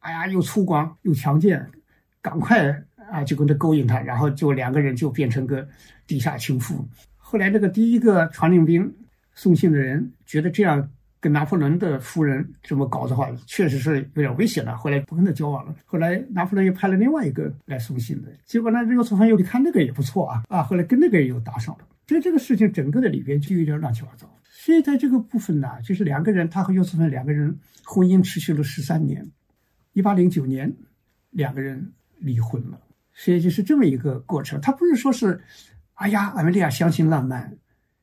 哎呀又粗犷又强健，赶快啊就跟他勾引他，然后就两个人就变成个地下情妇。后来这个第一个传令兵送信的人觉得这样。跟拿破仑的夫人这么搞的话，确实是有点危险了。后来不跟他交往了。后来拿破仑又派了另外一个来送信的，结果呢，这个送信又看那个也不错啊啊！后来跟那个人又搭上了。所以这个事情整个的里边就有点乱七八糟。所以在这个部分呢，就是两个人，他和约瑟芬两个人婚姻持续了十三年，一八零九年两个人离婚了。所以就是这么一个过程。他不是说是，哎呀，阿梅利亚相信浪漫，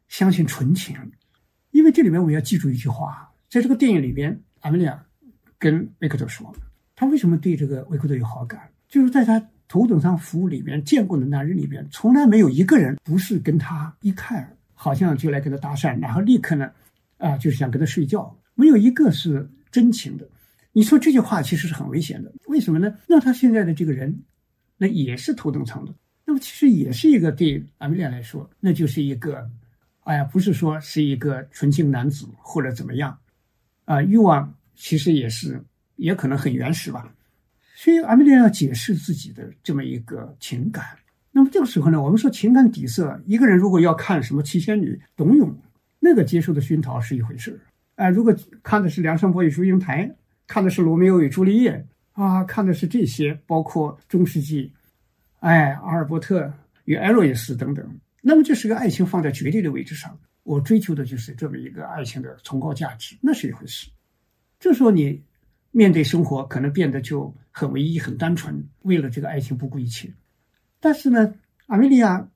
相信纯情。因为这里面我们要记住一句话，在这个电影里边，阿梅利亚跟维克多说，他为什么对这个维克多有好感，就是在他头等舱服务里边见过的男人里边，从来没有一个人不是跟他一看好像就来跟他搭讪，然后立刻呢，啊，就是想跟他睡觉，没有一个是真情的。你说这句话其实是很危险的，为什么呢？那他现在的这个人，那也是头等舱的，那么其实也是一个对阿梅利亚来说，那就是一个。哎呀，不是说是一个纯情男子或者怎么样，啊，欲望其实也是，也可能很原始吧。所以阿米莉亚要解释自己的这么一个情感。那么这个时候呢，我们说情感底色，一个人如果要看什么七仙女、董永，那个接受的熏陶是一回事哎，如果看的是梁山伯与祝英台，看的是罗密欧与朱丽叶啊，看的是这些，包括中世纪，哎，阿尔伯特与艾洛伊斯等等。那么，这是个爱情放在绝对的位置上，我追求的就是这么一个爱情的崇高价值，那是一回事。这时候你面对生活可能变得就很唯一、很单纯，为了这个爱情不顾一切。但是呢，阿梅利亚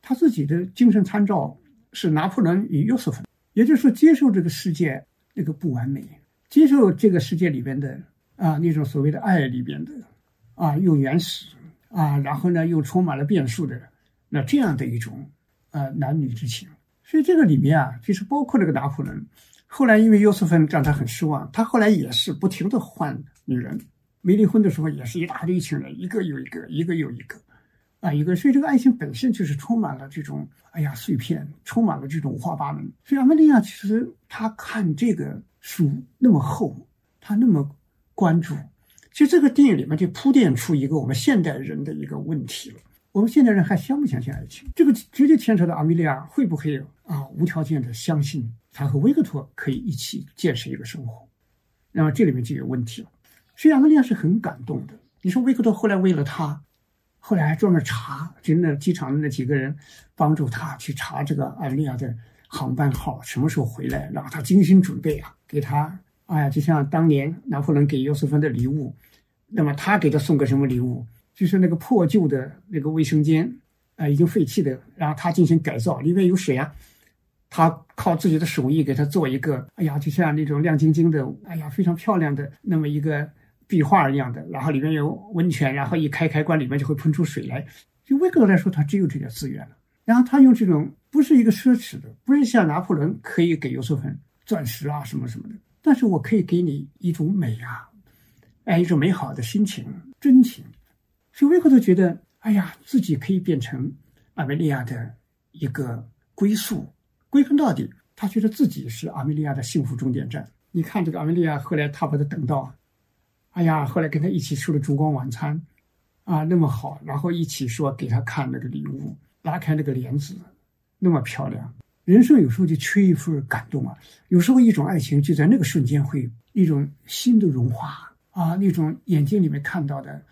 他自己的精神参照是拿破仑与约瑟芬，也就是说，接受这个世界那个不完美，接受这个世界里边的啊那种所谓的爱里边的啊又原始啊，然后呢又充满了变数的。这样的一种，呃，男女之情，所以这个里面啊，其实包括这个拿破仑，后来因为约瑟芬让他很失望，他后来也是不停的换女人，没离婚的时候也是一大堆情人，一个又一个，一个又一个，啊，一个，所以这个爱情本身就是充满了这种，哎呀，碎片，充满了这种五花八门。所以阿梅利亚其实他看这个书那么厚，他那么关注，其实这个电影里面就铺垫出一个我们现代人的一个问题了。我们现代人还相不相信爱情？这个直接牵扯到阿米莉亚会不会啊无条件的相信他和维克托可以一起建设一个生活？那么这里面就有问题了。所以阿米莉亚是很感动的。你说维克托后来为了他，后来还专门查，就那机场的那几个人帮助他去查这个阿米莉亚的航班号什么时候回来，然后他精心准备啊，给他哎呀，就像当年拿破仑给约瑟芬的礼物，那么他给他送个什么礼物？就是那个破旧的那个卫生间，啊，已经废弃的，然后他进行改造，里面有水啊，他靠自己的手艺给他做一个，哎呀，就像那种亮晶晶的，哎呀，非常漂亮的那么一个壁画一样的，然后里面有温泉，然后一开开关里面就会喷出水来。就威格来说，他只有这点资源了，然后他用这种不是一个奢侈的，不是像拿破仑可以给尤瑟芬钻石啊什么什么的，但是我可以给你一种美啊，哎，一种美好的心情、真情。所以维克多觉得，哎呀，自己可以变成阿梅利亚的一个归宿。归根到底，他觉得自己是阿梅利亚的幸福终点站。你看这个阿梅利亚，后来他把他等到，哎呀，后来跟他一起吃了烛光晚餐，啊，那么好，然后一起说给他看那个礼物，拉开那个帘子，那么漂亮。人生有时候就缺一份感动啊，有时候一种爱情就在那个瞬间会一种心的融化啊，那种眼睛里面看到的。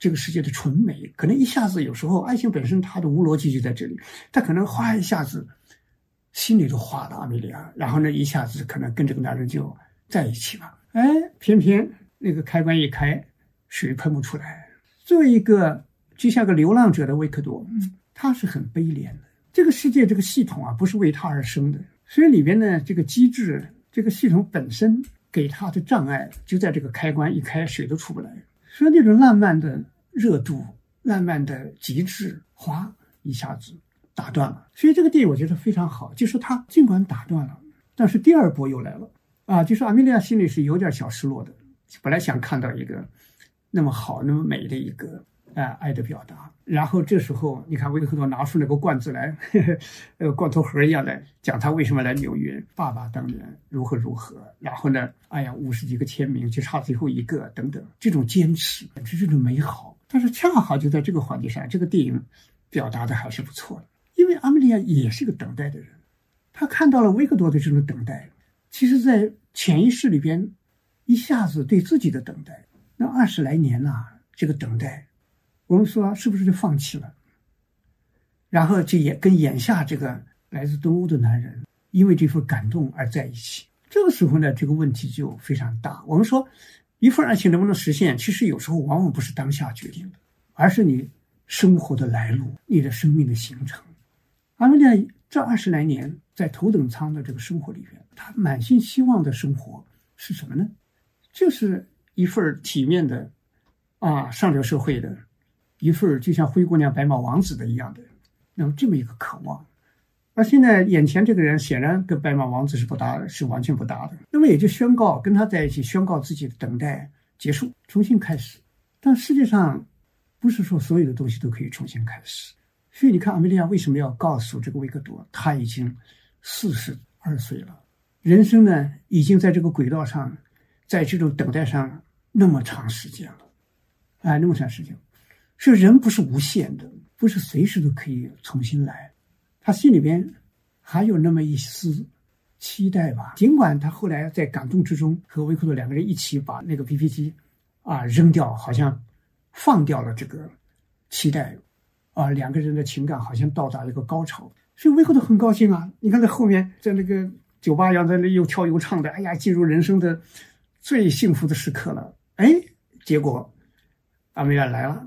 这个世界的纯美，可能一下子有时候爱情本身它的无逻辑就在这里，他可能哗一下子心里都化了阿米莉亚，然后呢一下子可能跟这个男人就在一起了，哎，偏偏那个开关一开，水喷不出来。作为一个就像个流浪者的维克多，他是很悲怜的。这个世界这个系统啊不是为他而生的，所以里边呢这个机制这个系统本身给他的障碍就在这个开关一开，水都出不来。所以那种浪漫的热度、浪漫的极致，哗一下子打断了。所以这个电影我觉得非常好，就是它尽管打断了，但是第二波又来了啊！就是阿米莉亚心里是有点小失落的，本来想看到一个那么好、那么美的一个。啊，爱的表达。然后这时候，你看维克多拿出那个罐子来，呃，罐头盒一样的，讲他为什么来纽约，爸爸当年如何如何。然后呢，哎呀，五十几个签名就差最后一个，等等，这种坚持，是这种美好。但是恰好就在这个环节上，这个电影表达的还是不错的。因为阿米利亚也是个等待的人，他看到了维克多的这种等待，其实，在潜意识里边，一下子对自己的等待，那二十来年呐，这个等待。我们说是不是就放弃了？然后就也跟眼下这个来自东欧的男人，因为这份感动而在一起。这个时候呢，这个问题就非常大。我们说，一份爱情能不能实现，其实有时候往往不是当下决定的，而是你生活的来路，你的生命的形成。阿米亚这二十来年在头等舱的这个生活里边，她满心希望的生活是什么呢？就是一份体面的，啊，上流社会的。一份就像灰姑娘、白马王子的一样的，那么这么一个渴望，而现在眼前这个人显然跟白马王子是不搭的，是完全不搭的。那么也就宣告跟他在一起，宣告自己的等待结束，重新开始。但世界上不是说所有的东西都可以重新开始，所以你看，阿梅利亚为什么要告诉这个维克多，他已经四十二岁了，人生呢已经在这个轨道上，在这种等待上那么长时间了，啊，那么长时间。是人不是无限的，不是随时都可以重新来。他心里边还有那么一丝期待吧。尽管他后来在感动之中和维克多两个人一起把那个 B P 机啊扔掉，好像放掉了这个期待啊，两个人的情感好像到达了一个高潮。所以维克多很高兴啊。你看在后面在那个酒吧一样在那又跳又唱的，哎呀，进入人生的最幸福的时刻了。哎，结果阿梅亚来了。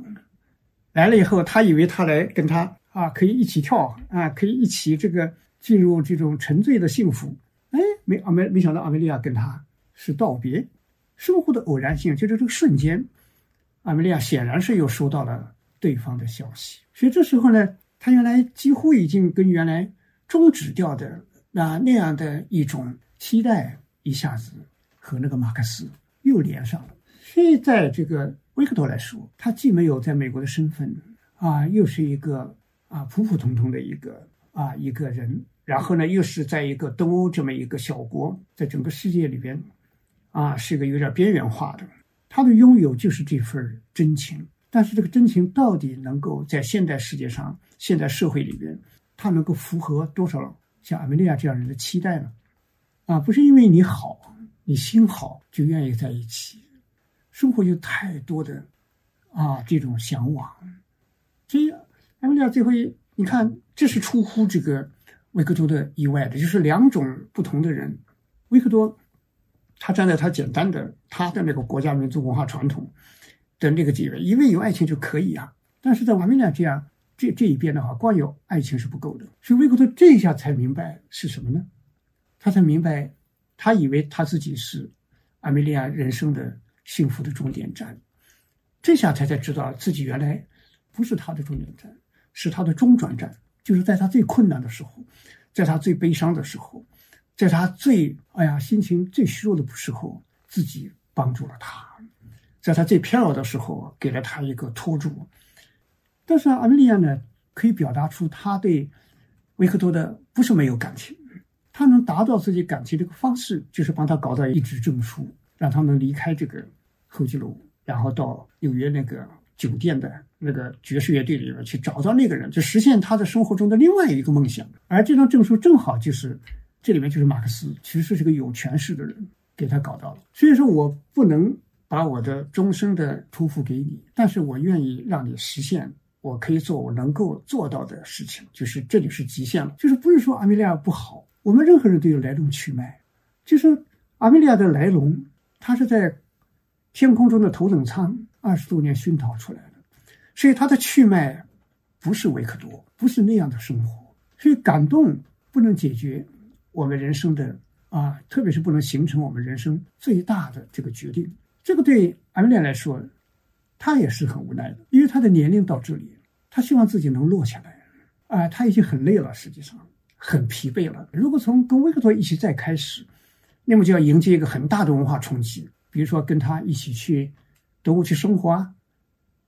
来了以后，他以为他来跟他啊可以一起跳啊，可以一起这个进入这种沉醉的幸福。哎，没啊没没想到阿梅利亚跟他是道别，生活的偶然性就是这个瞬间，阿梅利亚显然是又收到了对方的消息。所以这时候呢，他原来几乎已经跟原来终止掉的那那样的一种期待，一下子和那个马克思又连上了。所以在这个。维克多来说，他既没有在美国的身份，啊，又是一个啊普普通通的一个啊一个人，然后呢，又是在一个东欧这么一个小国，在整个世界里边，啊，是一个有点边缘化的。他的拥有就是这份真情，但是这个真情到底能够在现代世界上、现代社会里边，它能够符合多少像阿梅利亚这样人的期待呢？啊，不是因为你好，你心好就愿意在一起，生活有太多的啊这种向往。所以阿梅利亚最后，你看，这是出乎这个维克多的意外的，就是两种不同的人，维克多他站在他简单的他的那个国家民族文化传统。的那个地位，因为有爱情就可以啊。但是在瓦米亚这样这这一边的话，光有爱情是不够的。所以维克多这一下才明白是什么呢？他才明白，他以为他自己是阿米莉亚人生的幸福的终点站，这下才才知道自己原来不是他的终点站，是他的中转站。就是在他最困难的时候，在他最悲伤的时候，在他最哎呀心情最虚弱的时候，自己帮助了他。在他最飘摇的时候，给了他一个托住。但是阿米利亚呢，可以表达出他对维克多的不是没有感情，他能达到自己感情这个方式，就是帮他搞到一纸证书，让他能离开这个候机楼，然后到纽约那个酒店的那个爵士乐队里面去找到那个人，就实现他的生活中的另外一个梦想。而这张证书正好就是这里面就是马克思，其实是个有权势的人给他搞到了。所以说我不能。把我的终生的托付给你，但是我愿意让你实现我可以做我能够做到的事情，就是这里是极限了，就是不是说阿米利亚不好，我们任何人都有来龙去脉，就是阿米利亚的来龙，他是在天空中的头等舱二十多年熏陶出来的，所以他的去脉不是维克多，不是那样的生活，所以感动不能解决我们人生的啊，特别是不能形成我们人生最大的这个决定。这个对阿米莉亚来说，他也是很无奈的，因为他的年龄到这里，他希望自己能落下来，啊，他已经很累了，实际上很疲惫了。如果从跟维克多一起再开始，那么就要迎接一个很大的文化冲击，比如说跟他一起去德国去生活啊，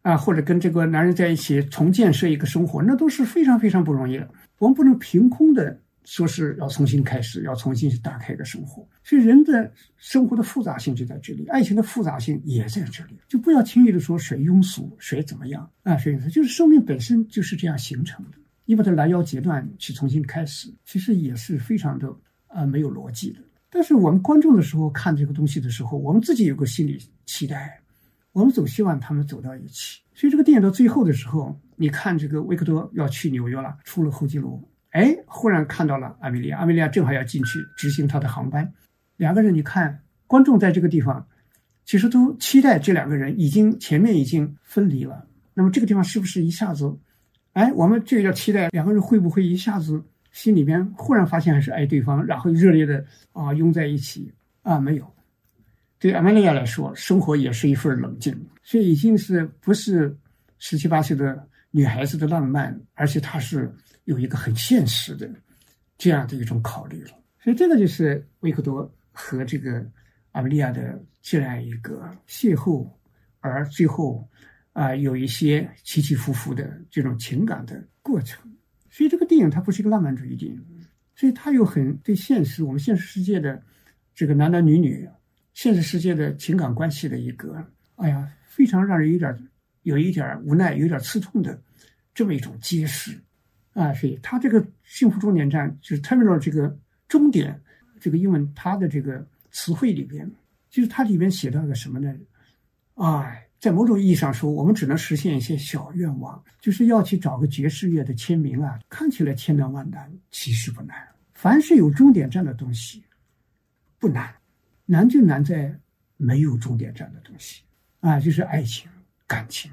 啊，或者跟这个男人在一起重建设一个生活，那都是非常非常不容易的。我们不能凭空的。说是要重新开始，要重新去打开一个生活，所以人的生活的复杂性就在这里，爱情的复杂性也在这里，就不要轻易的说谁庸俗，谁怎么样啊？谁就是生命本身就是这样形成的，你把它拦腰截断去重新开始，其实也是非常的啊没有逻辑的。但是我们观众的时候看这个东西的时候，我们自己有个心理期待，我们总希望他们走到一起。所以这个电影到最后的时候，你看这个维克多要去纽约了，出了候机楼。哎，忽然看到了阿米莉亚，阿米莉亚正好要进去执行她的航班。两个人，你看，观众在这个地方，其实都期待这两个人已经前面已经分离了。那么这个地方是不是一下子，哎，我们就要期待两个人会不会一下子心里边忽然发现还是爱对方，然后热烈的啊拥在一起啊？没有，对阿米莉亚来说，生活也是一份冷静，所以已经是不是十七八岁的女孩子的浪漫，而且她是。有一个很现实的这样的一种考虑了，所以这个就是维克多和这个阿米莉亚的这样一个邂逅，而最后啊有一些起起伏伏的这种情感的过程。所以这个电影它不是一个浪漫主义电影，所以它有很对现实我们现实世界的这个男男女女现实世界的情感关系的一个哎呀非常让人有点有一点无奈、有点刺痛的这么一种揭示。啊，所以它这个幸福终点站就是 terminal 这个终点，这个英文它的这个词汇里边，就是它里边写到个什么呢？哎，在某种意义上说，我们只能实现一些小愿望，就是要去找个爵士乐的签名啊，看起来千难万难，其实不难。凡是有终点站的东西，不难，难就难在没有终点站的东西啊，就是爱情、感情。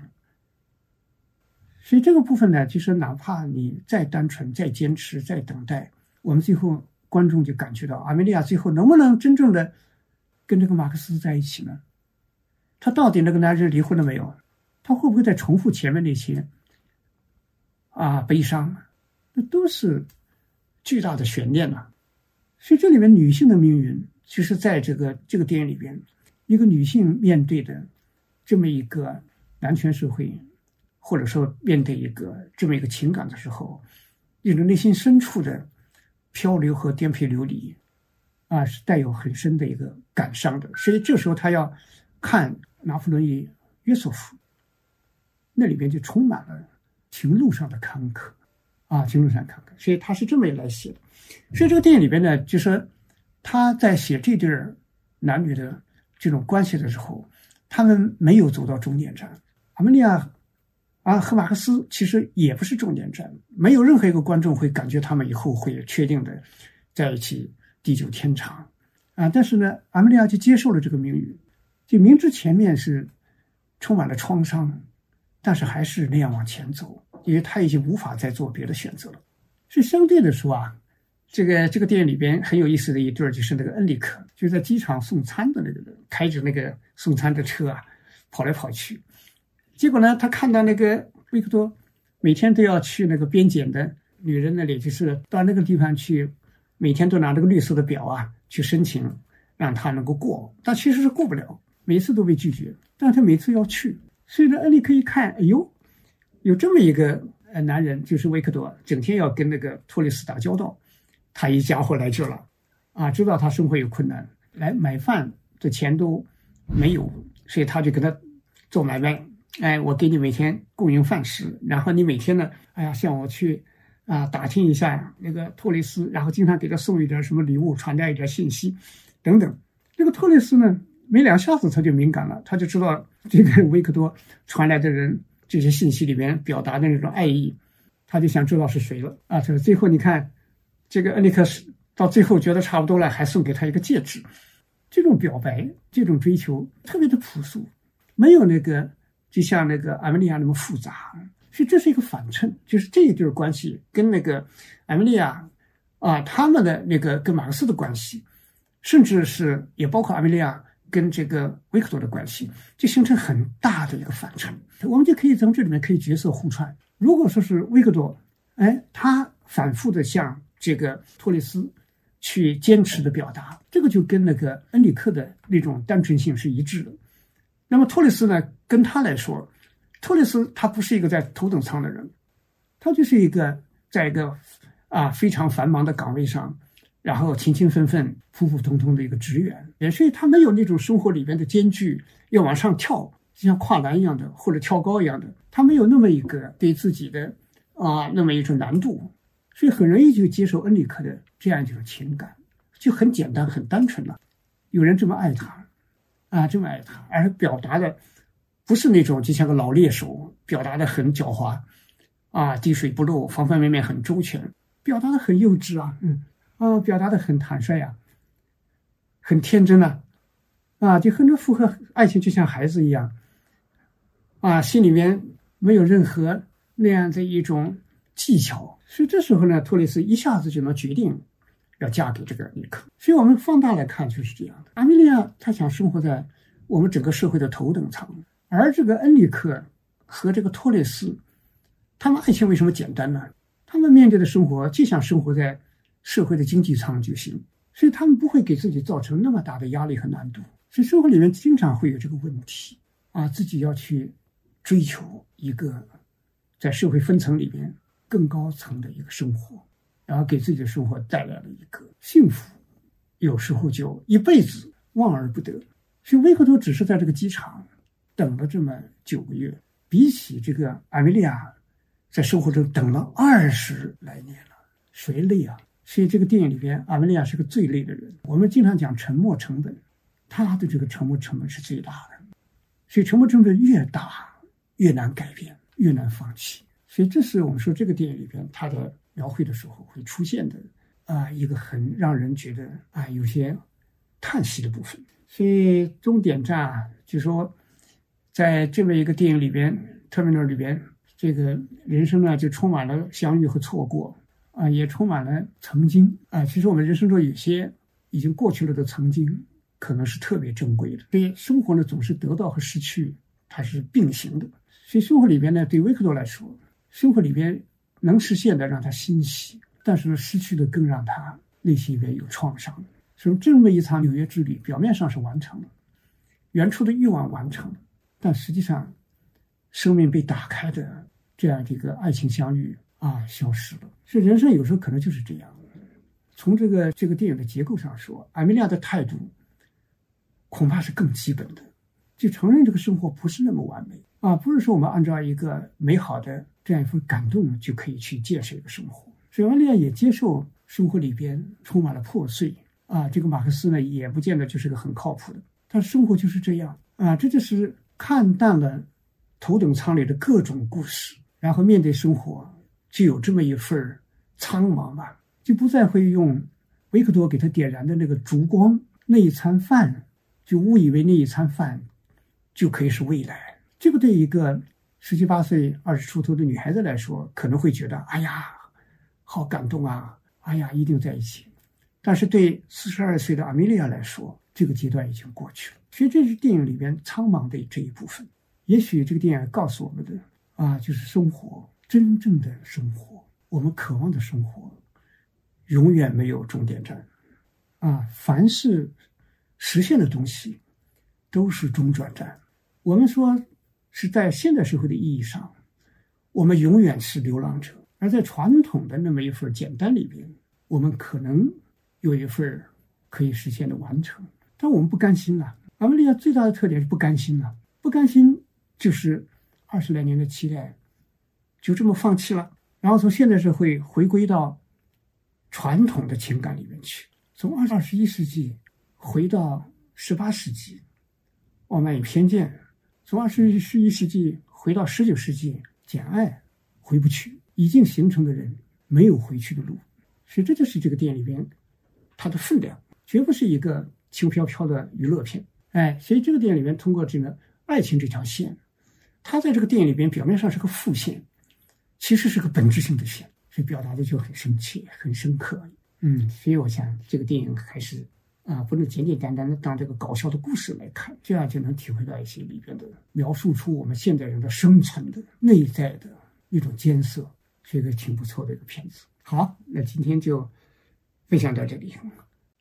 所以这个部分呢，就是哪怕你再单纯、再坚持、再等待，我们最后观众就感觉到阿梅利亚最后能不能真正的跟这个马克思在一起呢？他到底那个男人离婚了没有？他会不会再重复前面那些啊悲伤？那都是巨大的悬念呐。所以这里面女性的命运，其实在这个这个电影里边，一个女性面对的这么一个男权社会。或者说，面对一个这么一个情感的时候，一种内心深处的漂流和颠沛流离，啊，是带有很深的一个感伤的。所以这时候他要看拿破仑与约瑟夫，那里边就充满了情路上的坎坷，啊，情路上坎坷，所以他是这么来写的。所以这个电影里边呢，就是他在写这对男女的这种关系的时候，他们没有走到终点站。阿梅利亚啊和马克思其实也不是终点站，没有任何一个观众会感觉他们以后会确定的在一起地久天长啊。但是呢，阿梅利亚就接受了这个命运，就明知前面是充满了创伤，但是还是那样往前走，因为他已经无法再做别的选择了。所以相对的说啊。这个这个电影里边很有意思的一对，就是那个恩里克，就在机场送餐的那个人，开着那个送餐的车啊，跑来跑去。结果呢，他看到那个维克多每天都要去那个边检的女人那里，就是到那个地方去，每天都拿这个绿色的表啊去申请，让他能够过。但其实是过不了，每次都被拒绝。但他每次要去，所以呢，恩里克一看，哎呦，有这么一个呃男人，就是维克多，整天要跟那个托雷斯打交道。他一家伙来这了，啊，知道他生活有困难，来买饭的钱都没有，所以他就跟他做买卖。哎，我给你每天供应饭食，然后你每天呢，哎呀，向我去啊打听一下那个托雷斯，然后经常给他送一点什么礼物，传达一点信息，等等。这个托雷斯呢，没两下子他就敏感了，他就知道这个维克多传来的人这些信息里面表达的那种爱意，他就想知道是谁了啊。就是最后你看。这个恩里克斯到最后觉得差不多了，还送给他一个戒指。这种表白，这种追求特别的朴素，没有那个就像那个艾米莉亚那么复杂。所以这是一个反衬，就是这一对关系跟那个艾米莉亚啊他们的那个跟马克思的关系，甚至是也包括艾米莉亚跟这个维克多的关系，就形成很大的一个反衬。我们就可以从这里面可以角色互串。如果说是维克多，哎，他反复的向这个托雷斯去坚持的表达，这个就跟那个恩里克的那种单纯性是一致的。那么托雷斯呢，跟他来说，托雷斯他不是一个在头等舱的人，他就是一个在一个啊非常繁忙的岗位上，然后勤勤奋奋、普普通通的一个职员，也所以他没有那种生活里边的艰巨，要往上跳，就像跨栏一样的或者跳高一样的，他没有那么一个对自己的啊那么一种难度。所以很容易就接受恩里克的这样一种情感，就很简单、很单纯了。有人这么爱他，啊，这么爱他，而表达的不是那种就像个老猎手，表达的很狡猾，啊，滴水不漏，方方面面很周全，表达的很幼稚啊，嗯，啊，表达的很坦率呀，很天真啊，啊，就很多符合爱情，就像孩子一样，啊，心里面没有任何那样的一种技巧。所以这时候呢，托雷斯一下子就能决定要嫁给这个尼克。所以我们放大来看就是这样的。阿米莉亚她想生活在我们整个社会的头等舱，而这个恩里克和这个托雷斯，他们爱情为什么简单呢？他们面对的生活就像生活在社会的经济舱就行，所以他们不会给自己造成那么大的压力和难度。所以生活里面经常会有这个问题啊，自己要去追求一个在社会分层里面。更高层的一个生活，然后给自己的生活带来了一个幸福，有时候就一辈子望而不得。所以维克多只是在这个机场等了这么九个月，比起这个艾米莉亚在生活中等了二十来年了，谁累啊？所以这个电影里边，艾米莉亚是个最累的人。我们经常讲沉没成本，他的这个沉没成本是最大的，所以沉没成本越大，越难改变，越难放弃。所以，这是我们说这个电影里边它的描绘的时候会出现的啊一个很让人觉得啊有些叹息的部分。所以，终点站啊就说，在这么一个电影里边，terminal 里边，这个人生呢就充满了相遇和错过啊，也充满了曾经啊。其实我们人生中有些已经过去了的曾经，可能是特别珍贵的。对，生活呢总是得到和失去它是并行的。所以，生活里边呢，对维克多来说。生活里边能实现的让他欣喜，但是呢，失去的更让他内心里边有创伤。所以这么一场纽约之旅，表面上是完成了，原初的欲望完成了，但实际上，生命被打开的这样一个爱情相遇啊，消失了。所以人生有时候可能就是这样。从这个这个电影的结构上说，艾米莉亚的态度恐怕是更基本的，就承认这个生活不是那么完美啊，不是说我们按照一个美好的这样一份感动就可以去建设一个生活。所以玛利亚也接受生活里边充满了破碎啊。这个马克思呢，也不见得就是个很靠谱的。他生活就是这样啊，这就是看淡了头等舱里的各种故事，然后面对生活就有这么一份苍茫吧，就不再会用维克多给他点燃的那个烛光，那一餐饭，就误以为那一餐饭就可以是未来。这个对一个十七八岁、二十出头的女孩子来说，可能会觉得，哎呀，好感动啊，哎呀，一定在一起。但是对四十二岁的阿米莉亚来说，这个阶段已经过去了，所以这是电影里边苍茫的这一部分。也许这个电影告诉我们的啊，就是生活真正的生活，我们渴望的生活，永远没有终点站。啊，凡是实现的东西，都是中转站。我们说是在现代社会的意义上，我们永远是流浪者；而在传统的那么一份简单里边，我们可能有一份可以实现的完成。但我们不甘心呐！阿梅利亚最大的特点是不甘心呐，不甘心就是二十来年的期待就这么放弃了，然后从现代社会回归到传统的情感里面去，从二二十一世纪回到十八世纪，傲慢与偏见；从二十一世纪回到十九世纪，简爱回不去，已经形成的人没有回去的路，所以这就是这个电影里边它的分量，绝不是一个。轻飘飘的娱乐片，哎，所以这个电影里面通过这个爱情这条线，它在这个电影里边表面上是个副线，其实是个本质性的线，所以表达的就很深切、很深刻。嗯，所以我想这个电影还是啊，不能简简单单的当这个搞笑的故事来看，这样就能体会到一些里边的描述出我们现代人的生存的内在的一种艰涩，是一个挺不错的一个片子。好，那今天就分享到这里。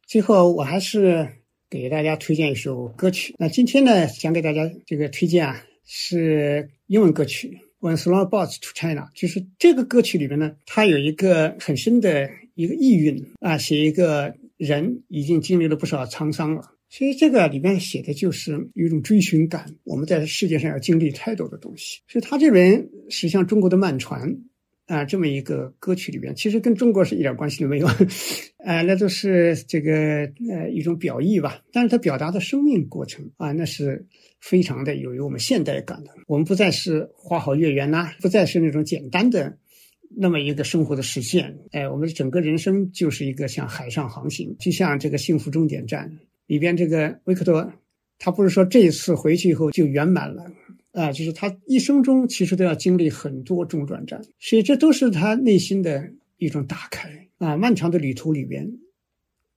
最后，我还是。给大家推荐一首歌曲。那今天呢，想给大家这个推荐啊，是英文歌曲《When Slow Boats to China》。就是这个歌曲里面呢，它有一个很深的一个意蕴啊，写一个人已经经历了不少沧桑了。所以这个里面写的就是有一种追寻感。我们在世界上要经历太多的东西。所以他这边实际上中国的慢船。啊，这么一个歌曲里边，其实跟中国是一点关系都没有，啊，那都是这个呃一种表意吧。但是它表达的生命过程啊，那是非常的有有我们现代感的。我们不再是花好月圆呐，不再是那种简单的那么一个生活的实现。哎，我们整个人生就是一个像海上航行，就像这个幸福终点站里边这个维克多，他不是说这一次回去以后就圆满了。啊，就是他一生中其实都要经历很多中转站，所以这都是他内心的一种打开啊。漫长的旅途里边，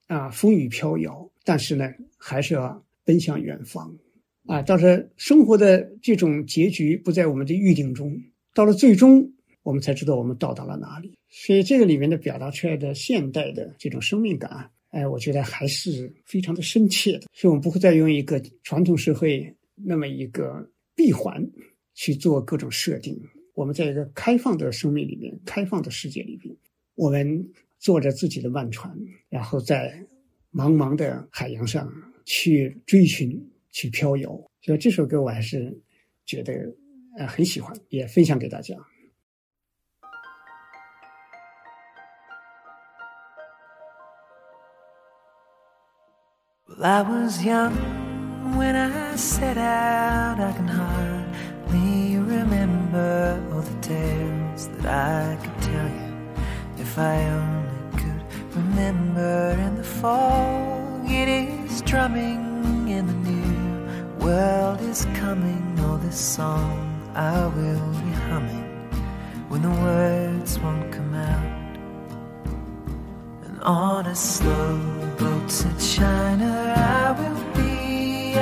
啊，风雨飘摇，但是呢，还是要奔向远方啊。到是生活的这种结局不在我们的预定中，到了最终，我们才知道我们到达了哪里。所以这个里面的表达出来的现代的这种生命感，哎，我觉得还是非常的深切的。所以我们不会再用一个传统社会那么一个。闭环去做各种设定。我们在一个开放的生命里面，开放的世界里面，我们坐着自己的慢船，然后在茫茫的海洋上去追寻、去漂游。所以这首歌我还是觉得呃很喜欢，也分享给大家。I was young. When I set out, I can hardly remember all the tales that I could tell you. If I only could remember in the fog, it is drumming in the new world is coming. All this song I will be humming when the words won't come out. And on a slow boat to China, I will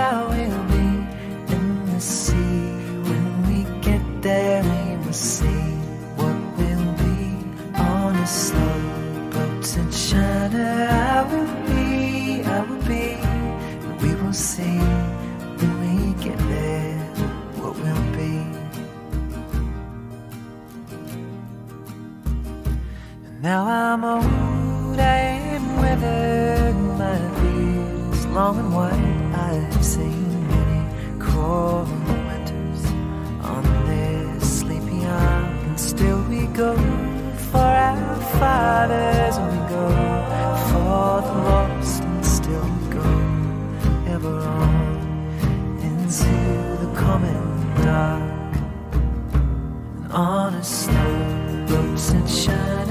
I will be in the sea. When we get there, we will see what will be on a slow boat to China. I will be, I will be, and we will see when we get there what will be. And now I'm old, I am weathered, my beard is long and white fallen winters on this sleepy island. And still we go for our fathers, and we go for the lost, and still we go ever on into the coming dark. And on a snow, the ropes and shine.